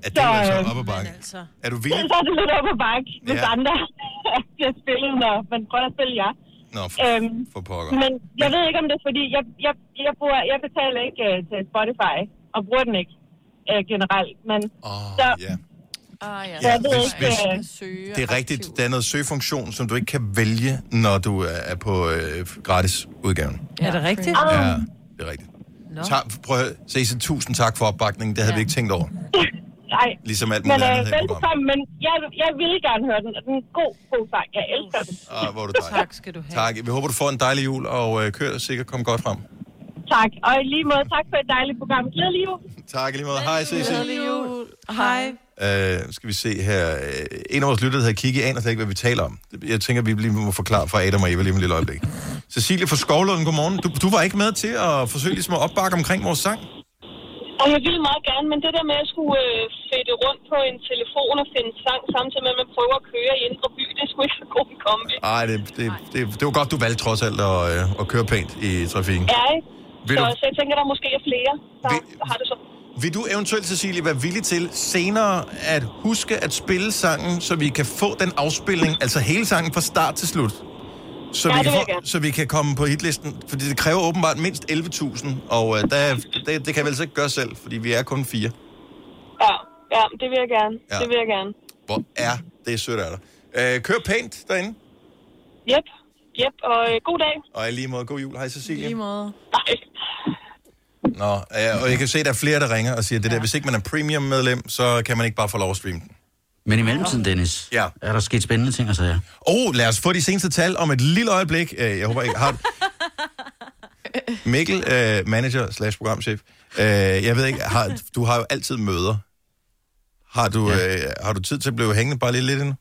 Er det altså øh, op ad bakke? Altså. Er du villig? Så er det lidt op ad bakke, hvis Ja. andre bliver spillet, når man prøver at spille jer. Nå, for, Øhm, for pokker. Men jeg ved ikke, om det er fordi, jeg, jeg, jeg, bruger, jeg betaler ikke uh, til Spotify, og bruger den ikke uh, generelt. Men oh, så, ja. Ah, ja. ved hvis- ikke... hvis- Det er rigtigt. Der er noget søgefunktion, som du ikke kan vælge, når du er på øh, gratis udgaven. Er det rigtigt? Ja, det er rigtigt. Nå. Tak, prøv at. Ceci, tusind tak for opbakningen. Det havde ja. vi ikke tænkt over. Nej. Ligesom alt Men muligt øh, andet velbekomme, men jeg, jeg vil gerne høre den. Den er en god, god sang. Jeg elsker den. Ah, hvor er du dejlig. Tak skal du have. Tak. Vi håber, du får en dejlig jul, og øh, kør sikkert kom godt frem. Tak. Og i lige måde, tak for et dejligt program. Glædelig jul. Tak i lige måde. Hej, Ceci. jul. Hej. Øh, skal vi se her. Øh, En af vores lyttere, der hedder Kigge, aner slet ikke, hvad vi taler om. Jeg tænker, vi lige må forklare for Adam og Eva lige om et lille øjeblik. Cecilie fra Skovlund, godmorgen. Du, du var ikke med til at forsøge ligesom at opbakke omkring vores sang? Og jeg ville meget gerne, men det der med at skulle øh, fedte rundt på en telefon og finde sang, samtidig med at man prøver at køre i indre by, det skulle ikke så god en kombi. Nej, det, det, det, det var godt, du valgte trods alt at, øh, at køre pænt i trafikken. Ja, ikke? Vil Så, du- så jeg tænker, der måske er flere, der har det så. Vil du eventuelt, Cecilie, være villig til senere at huske at spille sangen, så vi kan få den afspilning, altså hele sangen fra start til slut? Så, Ja, vi kan få, gerne. så vi kan komme på hitlisten, fordi det kræver åbenbart mindst 11.000, og øh, der, er- det, det kan vi altså ikke gøre selv, fordi vi er kun fire. Ja, ja, det vil jeg gerne. Ja. Det vil jeg gerne. Hvor er det sødt af dig. Øh, kør pænt derinde, Jep, jep, og øh, god dag. og i lige måde god jul. Hej Cecilie. Lige måde. Nej. Nå, øh, og jeg kan se, at der er flere, der ringer og siger, det der, hvis ikke man er premium-medlem, så kan man ikke bare få lov at streame den. Men i mellemtiden, Dennis, ja. er der sket spændende ting, altså ja. Oh, lad os få de seneste tal om et lille øjeblik. Øh, Jeg håber ikke, har Mikkel, øh, manager slash programchef. Øh, jeg ved ikke, har, du har jo altid møder. Har du, ja. øh, har du tid til at blive hængende bare lige lidt endnu?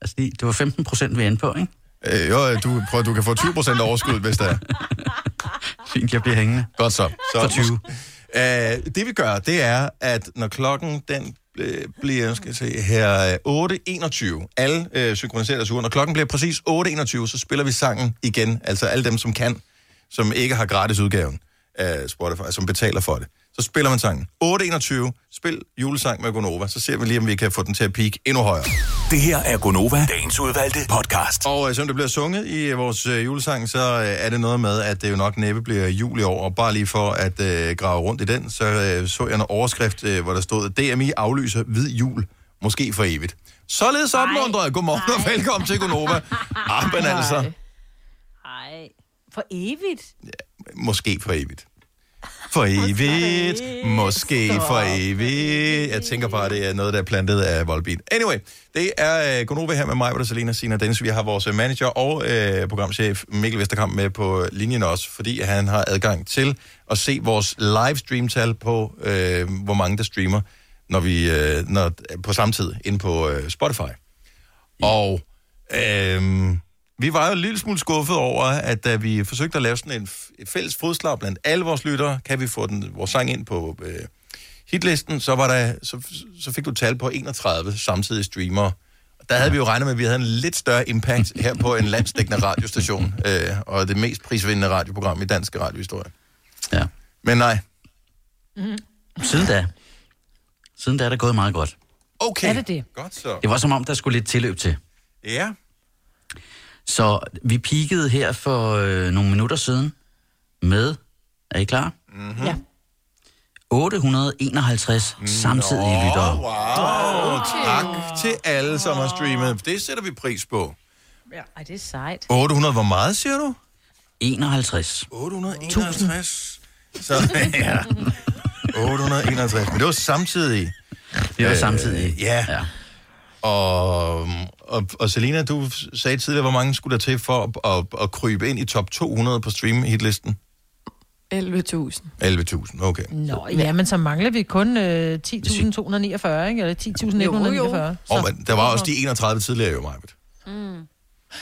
Altså, det det var 15 procent, vi endte på, ikke? Øh, jo, du, prøv, du kan få 20 procent overskud, hvis der er. Fint, jeg bliver hængende. Godt så. så For 20. Øh, det vi gør, det er, at når klokken den øh, bliver, skal jeg se her, øh, 8.21, alle øh, synkroniserer deres uger, når klokken bliver præcis 8.21, så spiller vi sangen igen, altså alle dem, som kan, som ikke har gratis udgaven af Spotify, som betaler for det. Så spiller man sangen. 8.21, spil julesang med Gonova, så ser vi lige, om vi kan få den til at peak endnu højere. Det her er Gonova, dagens udvalgte podcast. Og øh, som det bliver sunget i øh, vores øh, julesang, så øh, er det noget med, at det jo nok næppe bliver jul i år. Og bare lige for at øh, grave rundt i den, så øh, så jeg en overskrift, øh, hvor der stod, DMI aflyser hvid jul, måske for evigt. Således opmuntret. Godmorgen og velkommen til Gonova. Men altså, Nej, for evigt. måske for evigt. For evigt. Måske for evigt. Jeg tænker bare, at det er noget, der er plantet af Volbeat. Anyway, det er uh, Gonova her med mig, hvor Selina Sina Dennis. Vi har vores øh, manager og uh, programchef Mikkel Vesterkamp med på linjen også, fordi han har adgang til at se vores livestream-tal på, uh, hvor mange der streamer når vi, uh, når, på samme tid inde på uh, Spotify. Og øhm, vi var jo en lille smule skuffet over, at da vi forsøgte at lave sådan en, f- et fælles fodslag blandt alle vores lyttere, kan vi få den, vores sang ind på øh, hitlisten, så, var der, så, så fik du tal på 31 samtidige streamere. Der havde vi jo regnet med, at vi havde en lidt større impact her på en landsdækkende radiostation, øh, og det mest prisvindende radioprogram i dansk radiohistorie. Ja. Men nej. Siden da, siden da er det gået meget godt. Okay. Er det det? Godt så. Det var som om, der skulle lidt tilløb til. Ja. Så vi peakede her for øh, nogle minutter siden med, er I klar? Mm-hmm. Ja. 851 samtidige lyttere. Wow, tak til alle, som har streamet. Det sætter vi pris på. Ja. Ej, det er sejt. 800, hvor meget siger du? 51. 851. Så, ja. 851. Men det var samtidig. Det var samtidig. Øh, ja. ja. Og, og, og Selina, du sagde tidligere, hvor mange skulle der til for at, at, at krybe ind i top 200 på stream-hitlisten? 11.000. 11.000, okay. Nå, ja, men så mangler vi kun øh, 10.249, ikke? Eller 10.149. Og men, der var også de 31 tidligere jo, Majbet. Mm.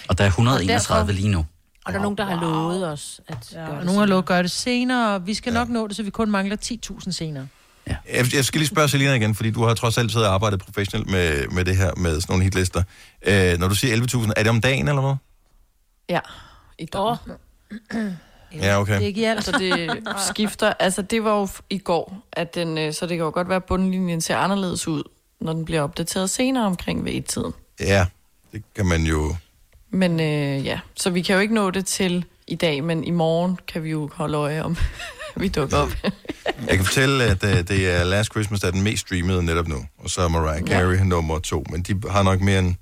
Og der er 131 lige nu. Og der er nogen, der har lovet os at Ja, gøre og det nogle har lovet at gøre det senere, og vi skal nok nå det, så vi kun mangler 10.000 senere. Jeg, jeg skal lige spørge Selina igen, fordi du har trods alt siddet og arbejdet professionelt med, med det her, med sådan nogle hitlister. Øh, når du siger 11.000, er det om dagen, eller hvad? Ja, i dag. Ja, okay. Det er ikke i alt. Så det skifter. Altså, det var jo i går, at den, øh, så det kan jo godt være, at bundlinjen ser anderledes ud, når den bliver opdateret senere omkring ved et-tiden. Ja, det kan man jo... Men øh, ja, så vi kan jo ikke nå det til i dag, men i morgen kan vi jo holde øje om, vi dukker op. Jeg kan fortælle, at uh, det er Last Christmas, der er den mest streamede netop nu. Og så er Mariah Carey ja. nummer to. Men de har nok mere end,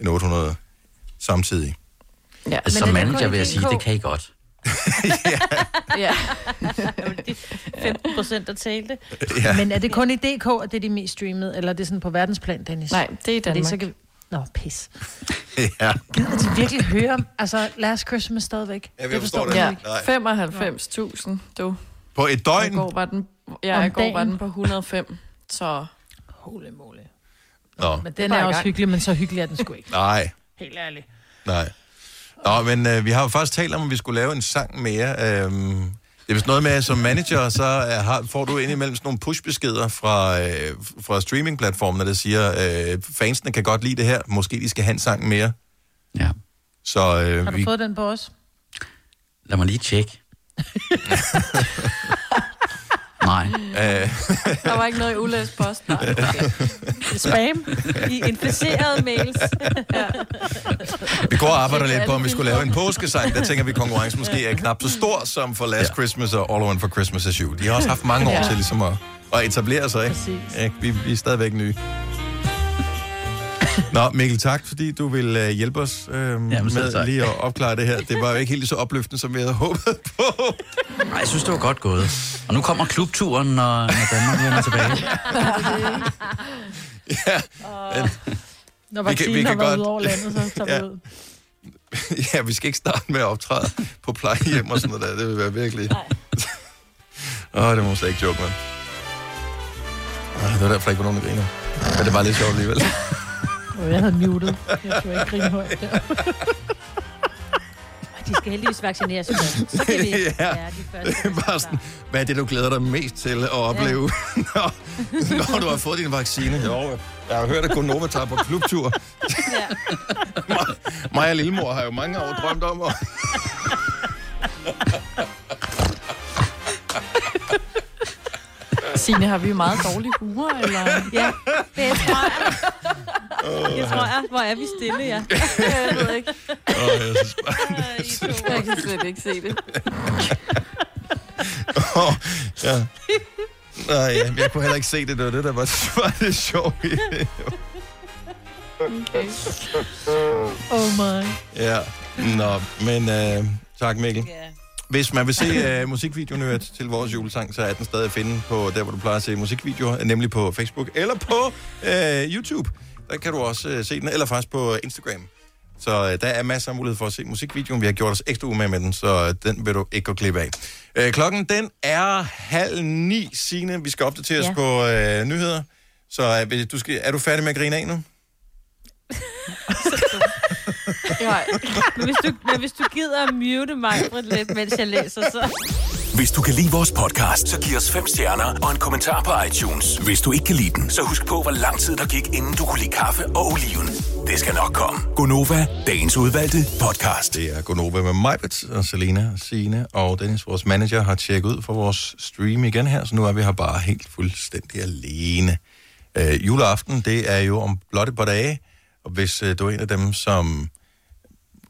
end 800 samtidig. Ja, Altså, som manager vil jeg sige, det kan I godt. ja. 15 procent, der talte. Ja. Ja. Men er det kun i DK, at det er de mest streamede, eller er det sådan på verdensplan, Dennis? Nej, det er i Fordi Danmark. så kan... Nå, pis. ja. Gider de virkelig høre om, altså Last Christmas stadigvæk? Ja, jeg forstår det. Ja, Nej. 95.000, du. På et døgn? I går var den, ja, Om i går var den på 105, så... Holy moly. Nå, Men den er også gang. hyggelig, men så hyggelig er den sgu ikke. nej, Helt ærligt. nej. Nå, men uh, vi har jo først talt om, at vi skulle lave en sang mere. Um, det er vist noget med, at som manager, så uh, har, får du indimellem sådan nogle pushbeskeder fra, uh, fra streamingplatformen, der siger, uh, fansene kan godt lide det her, måske de skal have en sang mere. Ja. Så uh, Har du vi, fået den på os? Lad mig lige tjekke. Nej. Uh, Der var ikke noget i ulæst post. Nej, okay. Spam i inficerede mails. ja. Vi går og arbejder lidt på, om vi skulle lave en påskesang. Der tænker vi, at konkurrencen måske er knap så stor som for Last ja. Christmas og All I Want for Christmas is You. De har også haft mange år Ja. til ligesom at, at etablere sig, ikke? Præcis. ikke? Vi, vi er stadigvæk nye. Nå, Mikkel, tak, fordi du vil uh, hjælpe os uh, Jamen, med tak. lige at opklare det her. Det var jo ikke helt så opløftende, som vi havde håbet på. Nej, jeg synes, det var godt gået. Og nu kommer klubturen, når, når Danmark vender tilbage. ja, men, Når Vi kan- vaccinen vi har kan været godt- ud over landet, så tager vi Ja. ud. ja, vi skal ikke starte med at optræde på plejehjem og sådan noget der. Det vil være virkelig... Åh, oh, det må man slet ikke joke med. Ej, det var derfor ikke var nogen, der griner. Men det var lidt sjovt alligevel. Og jeg havde muted. Jeg skulle ikke grine højt der. De skal heldigvis vaccineres først. Så kan vi ja, være de første. det er bare sådan, hvad er det, du glæder dig mest til at opleve, ja. når, når du har fået din vaccine? Jo, jeg har hørt, at Gunova tager på klubtur. Ja. Og Lillemor har jo mange år drømt om at... Signe, har vi meget dårlig humor, eller? Ja, det tror jeg. Jeg tror jeg. Hvor er vi stille, ja. Jeg ved ikke. Åh, jeg synes bare, Jeg kan slet ikke se det. Åh, ja. Nej, ja, jeg kunne heller ikke se det. Det var det, der var, var det sjovt. Okay. Oh my. Ja, nå, men øh, tak Mikkel. Hvis man vil se uh, musikvideoen øh, til vores julesang, så er den stadig at finde på der, hvor du plejer at se musikvideoer, nemlig på Facebook eller på uh, YouTube. Der kan du også uh, se den, eller faktisk på Instagram. Så uh, der er masser af mulighed for at se musikvideoen. Vi har gjort os ekstra umage med den, så uh, den vil du ikke gå glip af. Uh, klokken, den er halv ni, Signe. Vi skal opdatere os Ja. på uh, nyheder. Så hvis du skal, er du færdig med at grine af nu? Nej. Men hvis, du, men hvis du gider at mute mig for lidt, mens jeg læser, så... Hvis du kan lide vores podcast, så giv os fem stjerner og en kommentar på iTunes. Hvis du ikke kan lide den, så husk på, hvor lang tid der gik, inden du kunne lide kaffe og oliven. Det skal nok komme. Gonova, dagens udvalgte podcast. Det er Gonova med Majbet og Selena og Signe og Dennis, vores manager, har tjekket ud for vores stream igen her, så nu er vi her bare helt fuldstændig alene. Øh, juleaften, det er jo om blot et par dage, og hvis øh, du er en af dem, som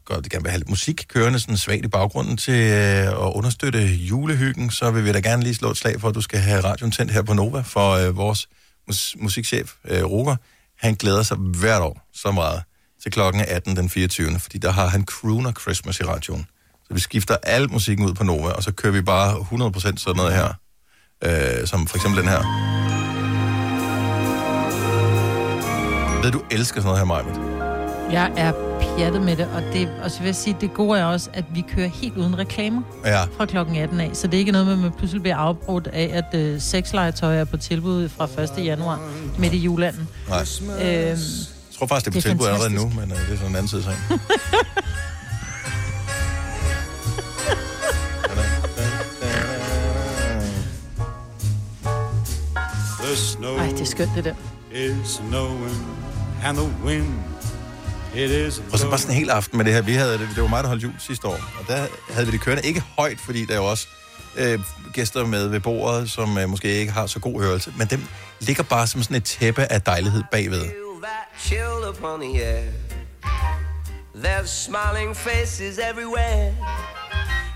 godt gerne vil have lidt musik kørende sådan svagt i baggrunden til øh, at understøtte julehyggen, så vil vi da gerne lige slå et slag for, at du skal have radioen tændt her på Nova, for øh, vores mus- musikchef, øh, Roger, han glæder sig hvert år så meget til klokken 18 den 24. Fordi der har han Crooner Christmas i radioen. Så vi skifter al musikken ud på Nova, og så kører vi bare 100% sådan noget her Øh, som for eksempel den her. Ved du elsker sådan noget her, Majbet? Jeg er pjattet med det, og, det, og så vil jeg sige, det gode er også, at vi kører helt uden reklamer Ja. fra klokken 18 af. Så det er ikke noget med, at man pludselig bliver afbrudt af, at øh, sexlegetøj er på tilbud fra 1. januar midt i julanden. Nej. Øhm, Jeg tror faktisk, det er på Det er tilbud allerede nu, men øh, det er sådan en anden side snow Ej, det er skønt, det der. is snowing, and the wind, Og så bare sådan en hel aften med det her. Vi havde, det det var mig, der holdt jul sidste år, og der havde vi det kørende. Ikke højt, fordi der er jo også øh, gæster med ved bordet, som øh, måske ikke har så god hørelse, men dem ligger bare som sådan et tæppe af dejlighed bagved. There's smiling faces everywhere.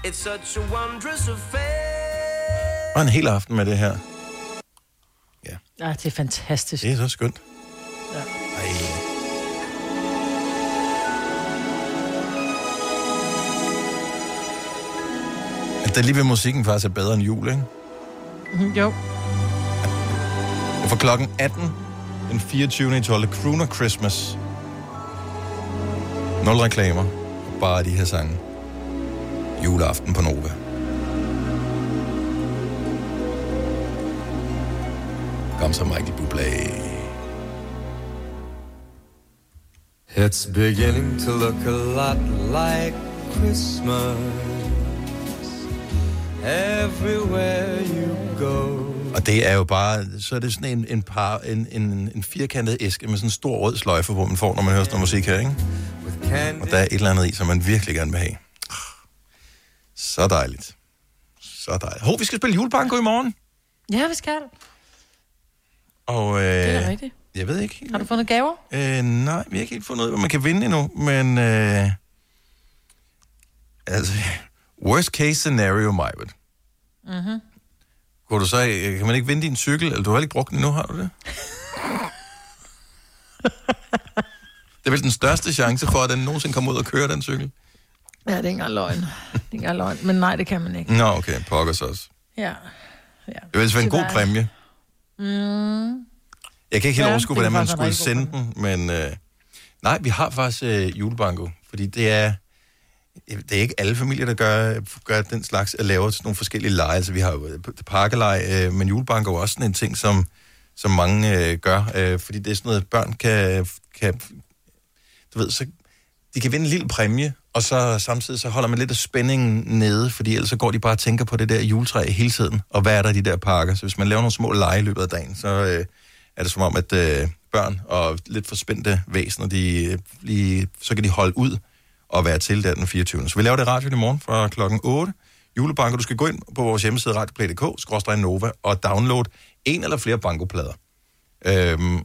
It's such a wondrous affair. Og en hel aften med det her. Ja, det er fantastisk. Det er så skønt. Ja. Ej. At der lige ved musikken faktisk er bedre end jul, ikke? Mhm, Jo. For klokken 18, den 24. i 12. Crooner Christmas. Nul reklamer. Bare de her sange. Juleaften på Nova. Kom så, Michael Bublé. It's beginning to look a lot like Christmas everywhere you go. Og det er jo bare, så er det sådan en, en, par, en, en, en firkantet æske med sådan en stor rød sløjfe, hvor man får, når man hører sådan noget musik her, ikke? Og der er et eller andet i, som man virkelig gerne vil have. Så dejligt. Så dejligt. Hov, vi skal spille julebanko i morgen. Ja, vi skal. Og, øh, Det er rigtigt. Jeg ved ikke. Har du fundet gaver? Øh, nej, vi har ikke helt fundet ud af, man kan vinde endnu, men... Øh, altså, worst case scenario, Majbert. Mm-hmm. Kunne du så, kan man ikke vinde din cykel, eller du har ikke brugt den endnu, har du det? det er vel den største chance for, at den nogensinde kommer ud og kører den cykel? Ja, det er ikke engang løgn. Det er ikke engang løgn. Men nej, det kan man ikke. Nå, okay, pokkers også. Ja. Det vil altså være en god præmie. Mm. Jeg kan ikke helt Ja, overskue, hvordan man skulle sende den, men øh, nej, vi har faktisk øh, julebanko, fordi det er, det er ikke alle familier, der gør, gør den slags, at lave sådan nogle forskellige lege. Altså, vi har jo øh, parkeleje, øh, men julebank er også sådan en ting, som, som mange øh, gør, øh, fordi det er sådan noget, børn kan, kan, du ved, så de kan vinde en lille præmie, og så samtidig så holder man lidt af spændingen nede, fordi ellers så går de bare og tænker på det der juletræ hele tiden, og hvad er der i de der pakker. Så hvis man laver nogle små lege i løbet af dagen, så øh, er det som om, at øh, børn og lidt forspændte væsener, de, øh, lige, så kan de holde ud og være til der den 24. Så vi laver det i radioen i morgen fra klokken 8. Julebanko, du skal gå ind på vores hjemmeside radioplay.dk, skråstrej Nova, og download en eller flere bankoplader. Øhm,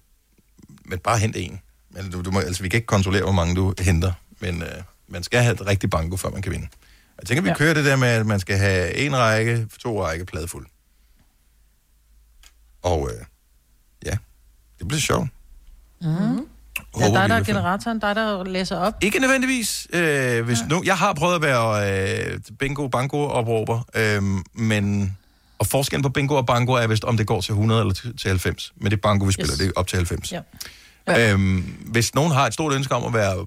men bare hent en. Men du, du må, altså, vi kan ikke kontrollere, hvor mange du henter, men øh, man skal have et rigtigt banko, før man kan vinde. Jeg tænker, vi. Ja. kører det der med, at man skal have en række, to række pladefuld. Og øh, ja, det bliver sjovt. Mm. Ja, Håber, dig, vi der er generatoren, dig, der læser op. Ikke nødvendigvis. Øh, hvis nu, jeg har prøvet at være øh, bingo banko opråber, øh, men og forskellen på bingo og banko er vist, om det går til 100 eller til til 90. Men det er banko, vi spiller, yes. Det er op til 90. Ja. Ja. Øhm, hvis nogen har et stort ønske om at være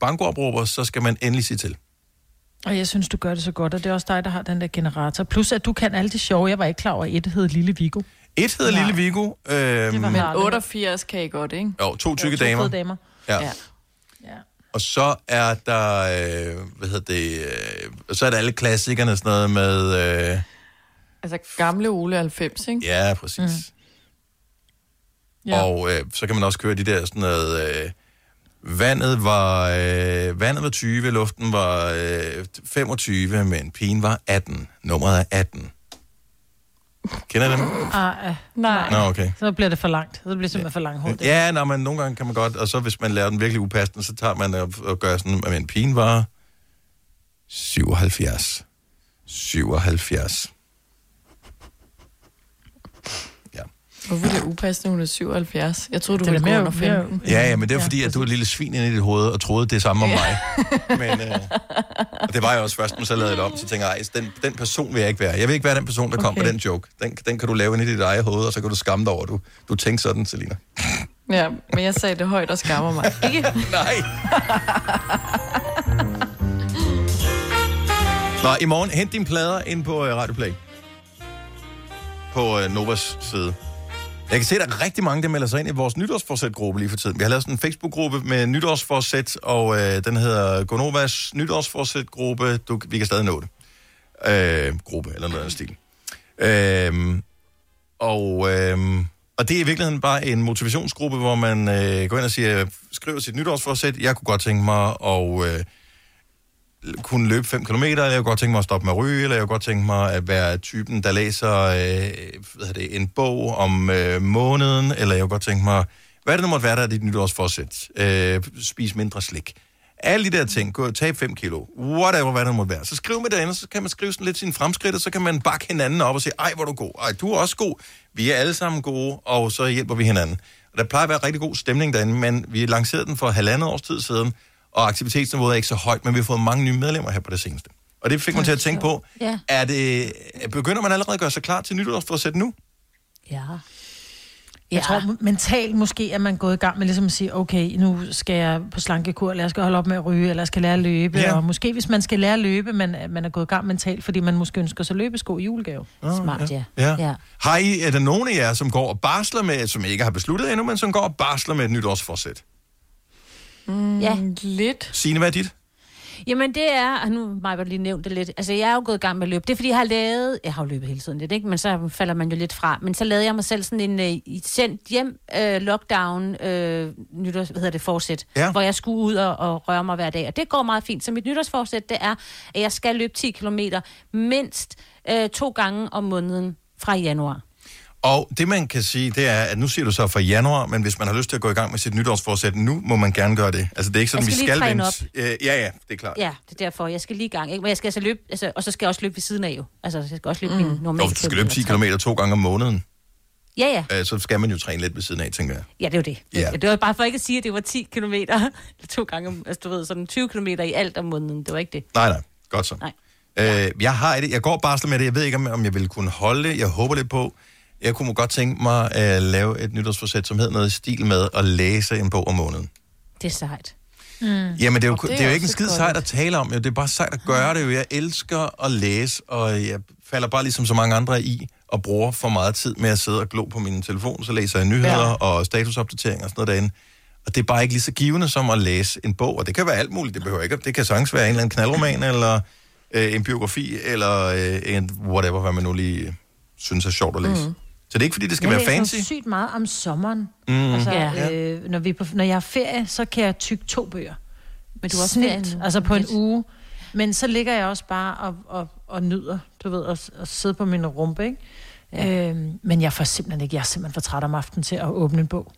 bankoopråber, så skal man endelig sige til. Og jeg synes, du gør det så godt, og det er også dig, der har den der generator. Plus, at du kan alle de sjove. Jeg var ikke klar over, at et hed Lille Vigo. Et hedder Nej. Lille Vigo. Øhm, Men aldrig- 88 kan I godt, ikke? jo, to tykke to damer. damer. Ja. Ja. Og så er der, øh, hvad hedder det, øh, så er der alle klassikerne, sådan noget med, øh, Altså gamle Ole 90, ikke? ja, præcis. Mm. Ja. Og øh, så kan man også køre de der sådan noget... Øh, vandet, var, øh, vandet var 20, luften var øh, 25, men pigen var 18. Nummeret er 18. Kender I dem? Ah, ah, nej. Nå, okay. Så bliver det for langt. Så bliver det simpelthen for langt hurtigt. Ja, nå, men nogle gange kan man godt, og så hvis man laver den virkelig upassende, så tager man og, og gør sådan, men pigen var 77. 77. Ja. Hvorfor er det upassende, hun er 77? Jeg troede, du Det er ville gå mere- under 15. Ja, ja, men det er fordi, at du er et lille svin inde i dit hoved og troede det samme om mig. Men øh, og det var jeg også først, men så lavede jeg det om, så tænker jeg, "Ej, den, den person vil jeg ikke være. Jeg vil ikke være den person, der kom Okay. med den joke. Den, den kan du lave inde i dit eget hoved, og så kan du skamme dig over, du, du tænker sådan, Selina. Ja, men jeg sagde det højt og skammer mig. Ikke? Nej. Nå, i morgen, hent dine plader ind på uh, Radio Play. På uh, Novas side. Jeg kan se, at der er rigtig mange, der melder sig ind i vores nytårsforsæt-gruppe lige for tiden. Vi har lavet sådan en Facebook-gruppe med nytårsforsæt, og øh, den hedder Gonovas nytårsforsæt-gruppe. Du, vi kan stadig nå det. Øh, gruppe, eller noget af den stil. Øh, og, øh, og det er i virkeligheden bare en motivationsgruppe, hvor man øh, går ind og siger, skriver sit nytårsforsæt. Jeg kunne godt tænke mig at øh, kunne løbe 5 km, eller jeg kunne godt tænke mig at stoppe med at ryge, eller jeg kunne godt tænke mig at være typen, der læser øh, hvad hedder det, en bog om øh, måneden, eller jeg kunne godt tænke mig, hvad det nu måtte være, der er dit nytårsforsæt. Øh, spis mindre slik. Alle de der ting, gå tab 5 kilo, whatever, hvad det måtte være. Så skriv med derinde, så kan man skrive sådan lidt sine fremskridt, og så kan man bakke hinanden op og sige, ej, hvor er du god, ej, du er også god, vi er alle sammen gode, og så hjælper vi hinanden. Og der plejer at være rigtig god stemning derinde, men vi lancerede den for halvandet års tid siden, og aktivitetsniveauet er ikke så højt, men vi har fået mange nye medlemmer her på det seneste. Og det fik mig til at tænke på, Ja. er det, begynder man allerede at gøre sig klar til nytårsforsæt nu? Ja. Jeg tror mentalt måske, at man er gået i gang med ligesom at sige, okay, nu skal jeg på slankekur, eller jeg skal holde op med at ryge, eller jeg skal lære at løbe. Ja. Ja. Og måske hvis man skal lære at løbe, men man er gået i gang mentalt, fordi man måske ønsker sig løbesko i julegave. Smart, ja. Ja. ja. Har I, er der nogen af jer, som går og barsler med, som ikke har besluttet endnu, men som går og barsler med et nytårsforsæt? Mm, Ja. Lidt. Signe, hvad er dit? Jamen det er, og nu har jeg lige nævnt det lidt, altså jeg er jo gået i gang med at løbe. Det er fordi, jeg har lavet, jeg har jo løbet hele tiden lidt, ikke? men så falder man jo lidt fra. Men så lavede jeg mig selv sådan en i- sendt hjem øh, lockdown, øh, nytårs, hvad hedder det, forsæt, Ja. hvor jeg skulle ud og, og røre mig hver dag. Og det går meget fint. Så mit nytårsforsæt, det er, at jeg skal løbe 10 km mindst øh, to gange om måneden fra januar. Og det, man kan sige, det er, at nu siger du så for januar, men hvis man har lyst til at gå i gang med sit nytårsforsæt nu, må man gerne gøre det. Altså, det er ikke sådan, Jeg vi skal lige skal træne vente. Øh, ja, ja, det er klart. Ja, det er derfor. Jeg skal lige i gang. Ikke? Men jeg skal altså løbe, altså, og så skal jeg også løbe ved siden af jo. Altså, jeg skal også løbe mm. min normale du skal løbe 10 km to gange om måneden, Ja, ja. øh, så skal man jo træne lidt ved siden af, tænker jeg. Ja, det er jo det. Ja. Det var bare for ikke at sige, at det var 10 km. to gange, om- altså du ved, sådan 20 km i alt om måneden. Det var ikke det. Nej, nej. Godt så. Nej. Øh, jeg har et, jeg går bare med det. Jeg ved ikke, om, om jeg vil kunne holde det. Jeg håber lidt på. Jeg kunne godt tænke mig at lave et nytårsforsæt, som hedder noget i stil med at læse en bog om måneden. Det er sejt. Mm. Jamen, det er jo, det det er er jo ikke en skid sejt at tale om, jo. det er bare sejt at gøre det jo. Jeg elsker at læse, og jeg falder bare ligesom så mange andre i, og bruger for meget tid med at sidde og glo på min telefon, så læser jeg nyheder ja. og statusopdateringer og sådan noget derinde. Og det er bare ikke lige så givende som at læse en bog, og det kan være alt muligt, det behøver ikke, det kan sagtens være en eller anden knaldroman, eller øh, en biografi, eller øh, en whatever, hvad man nu lige synes er sjovt at læse. Mm. Så det er ikke, fordi det skal jeg være fancy. sygt meget om sommeren. Mm. Altså, Ja. øh, når, vi er på, når jeg har ferie, så kan jeg tykke to bøger. Men du har også Snilt, altså på en Lidt. uge. Men så ligger jeg også bare og, og, og nyder, du ved, at, at sidde på min rumpe, ikke? Ja. Øhm, men jeg får simpelthen ikke, jeg er simpelthen for træt om aftenen til at åbne en bog.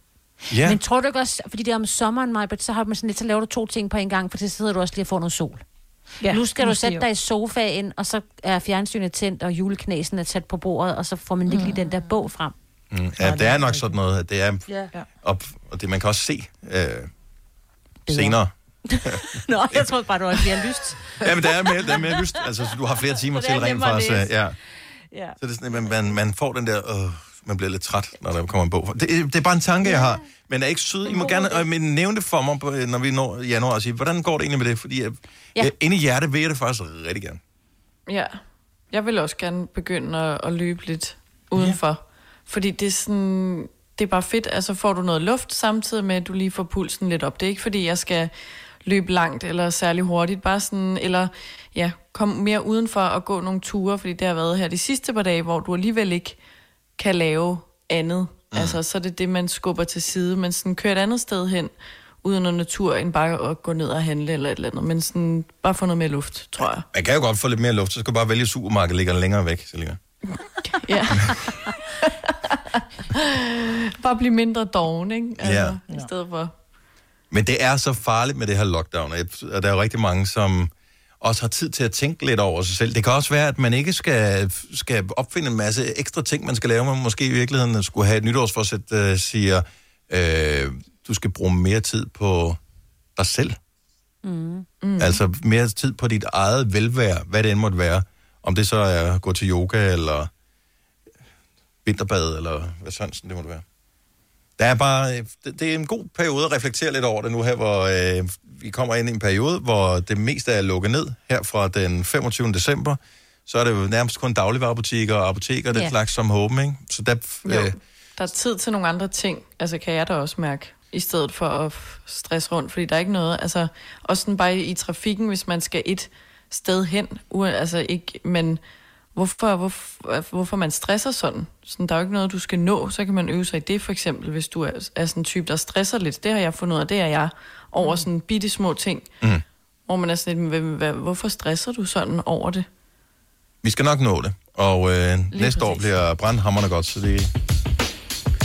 Ja. Men tror du ikke også, fordi det er om sommeren, Majbert, så har man sådan lidt, så laver du to ting på en gang, for så sidder du også lige og får noget sol. Ja, nu skal du sætte jo. dig i sofaen, og så er fjernsynet tændt, og juleknæsen er tæt på bordet, og så får man ikke lige den der bog frem. Mm. Ja, det er nok sådan noget, at det er Ja. op, og det man kan også se øh, senere. Nå, jeg tror bare, du har lyst. Ja, men der er mere, der er mere lyst. Altså, så du har flere timer det til rent faktisk. øh. Ja. Ja. Så det er sådan, at man, man, man får den der, øh, man bliver lidt træt, når der kommer en bog. Det, det er bare en tanke, jeg har. Men er ikke sød. I må gerne øh, men nævne det for mig, når vi når januar, og sige, hvordan går det egentlig med det? Fordi jeg, Ja. ja. inde i hjertet vil jeg det faktisk rigtig gerne. Ja. Jeg vil også gerne begynde at, at løbe lidt udenfor. Ja. Fordi det er sådan... Det er bare fedt. Altså får du noget luft samtidig med, at du lige får pulsen lidt op. Det er ikke fordi, jeg skal løbe langt eller særlig hurtigt. Bare sådan, eller ja, komme mere udenfor og gå nogle ture, fordi det har været her de sidste par dage, hvor du alligevel ikke kan lave andet. Mm. Altså, så er det det, man skubber til side. Men sådan køre et andet sted hen, uden noget natur, end bare at gå ned og handle eller et eller andet. Men sådan, bare få noget mere luft, tror jeg. Man kan jo godt få lidt mere luft, så skal du bare vælge supermarkedet, ligger længere væk, Selina. Ja. bare blive mindre doven, ikke? Altså, Ja. I stedet for... Men det er så farligt med det her lockdown, og der er jo rigtig mange, som... også har tid til at tænke lidt over sig selv. Det kan også være, at man ikke skal, skal opfinde en masse ekstra ting, man skal lave. Man måske i virkeligheden skulle have et nytårsforsæt, der siger, øh, du skal bruge mere tid på dig selv. Mm. Mm. Altså mere tid på dit eget velvære, hvad det end måtte være. Om det så er at gå til yoga, eller vinterbad, eller hvad sådan det måtte være. Der er bare, øh, det, det er en god periode at reflektere lidt over det nu her, hvor øh, vi kommer ind i en periode, hvor det meste er lukket ned her fra den 25. december. Så er det jo nærmest kun dagligvarerbutikker og apoteker, den Ja. slags som håben, ikke? Så der, Jo, øh, der er tid til nogle andre ting, altså kan jeg da også mærke, i stedet for at stresse rundt, fordi der er ikke noget, altså også sådan bare i trafikken, hvis man skal et sted hen, ua- altså ikke, men hvorfor, hvorfor, hvorfor man stresser sådan? sådan? Der er jo ikke noget, du skal nå, så kan man øve sig i det for eksempel, hvis du er, er sådan en type, der stresser lidt. Det har jeg fundet ud af, det er jeg, over sådan bitte små ting, Mm. hvor man er sådan lidt, "Hvad- hvad- hvorfor stresser du sådan over det? vi skal nok nå det. Og øh, næste år præcis. bliver brandhammerne godt, så det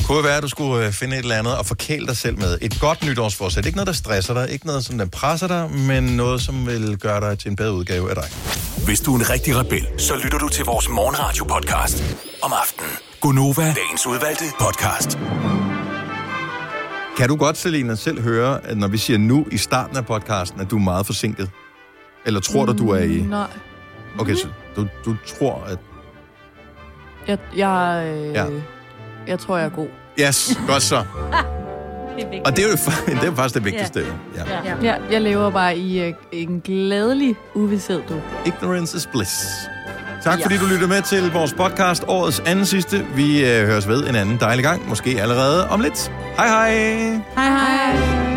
kunne være, at du skulle øh, finde et eller andet og forkæle dig selv med. Et godt nytårsforsæt. Ikke noget, der stresser dig, ikke noget, som der presser dig, men noget, som vil gøre dig til en bedre udgave af dig. Hvis du er en rigtig rebel, så lytter du til vores morgenradio-podcast om aftenen. Gunova, dagens udvalgte podcast. Kan du godt, Selina, selv høre, at når vi siger nu i starten af podcasten, at du er meget forsinket? Eller tror du, du er i... Nej. Okay, så du, du tror, at... Jeg, jeg, øh, Ja. Jeg tror, jeg er god. Yes, godt så. Det er. Og det er jo, det er jo faktisk det vigtigste. Ja. Ja. Ja. ja, jeg lever bare i øh, en glædelig uvidshed, du. Ignorance is bliss. Tak Ja. fordi du lytter med til vores podcast, årets anden sidste. Vi øh, høres ved en anden dejlig gang, måske allerede om lidt. Hej hej! Hej hej.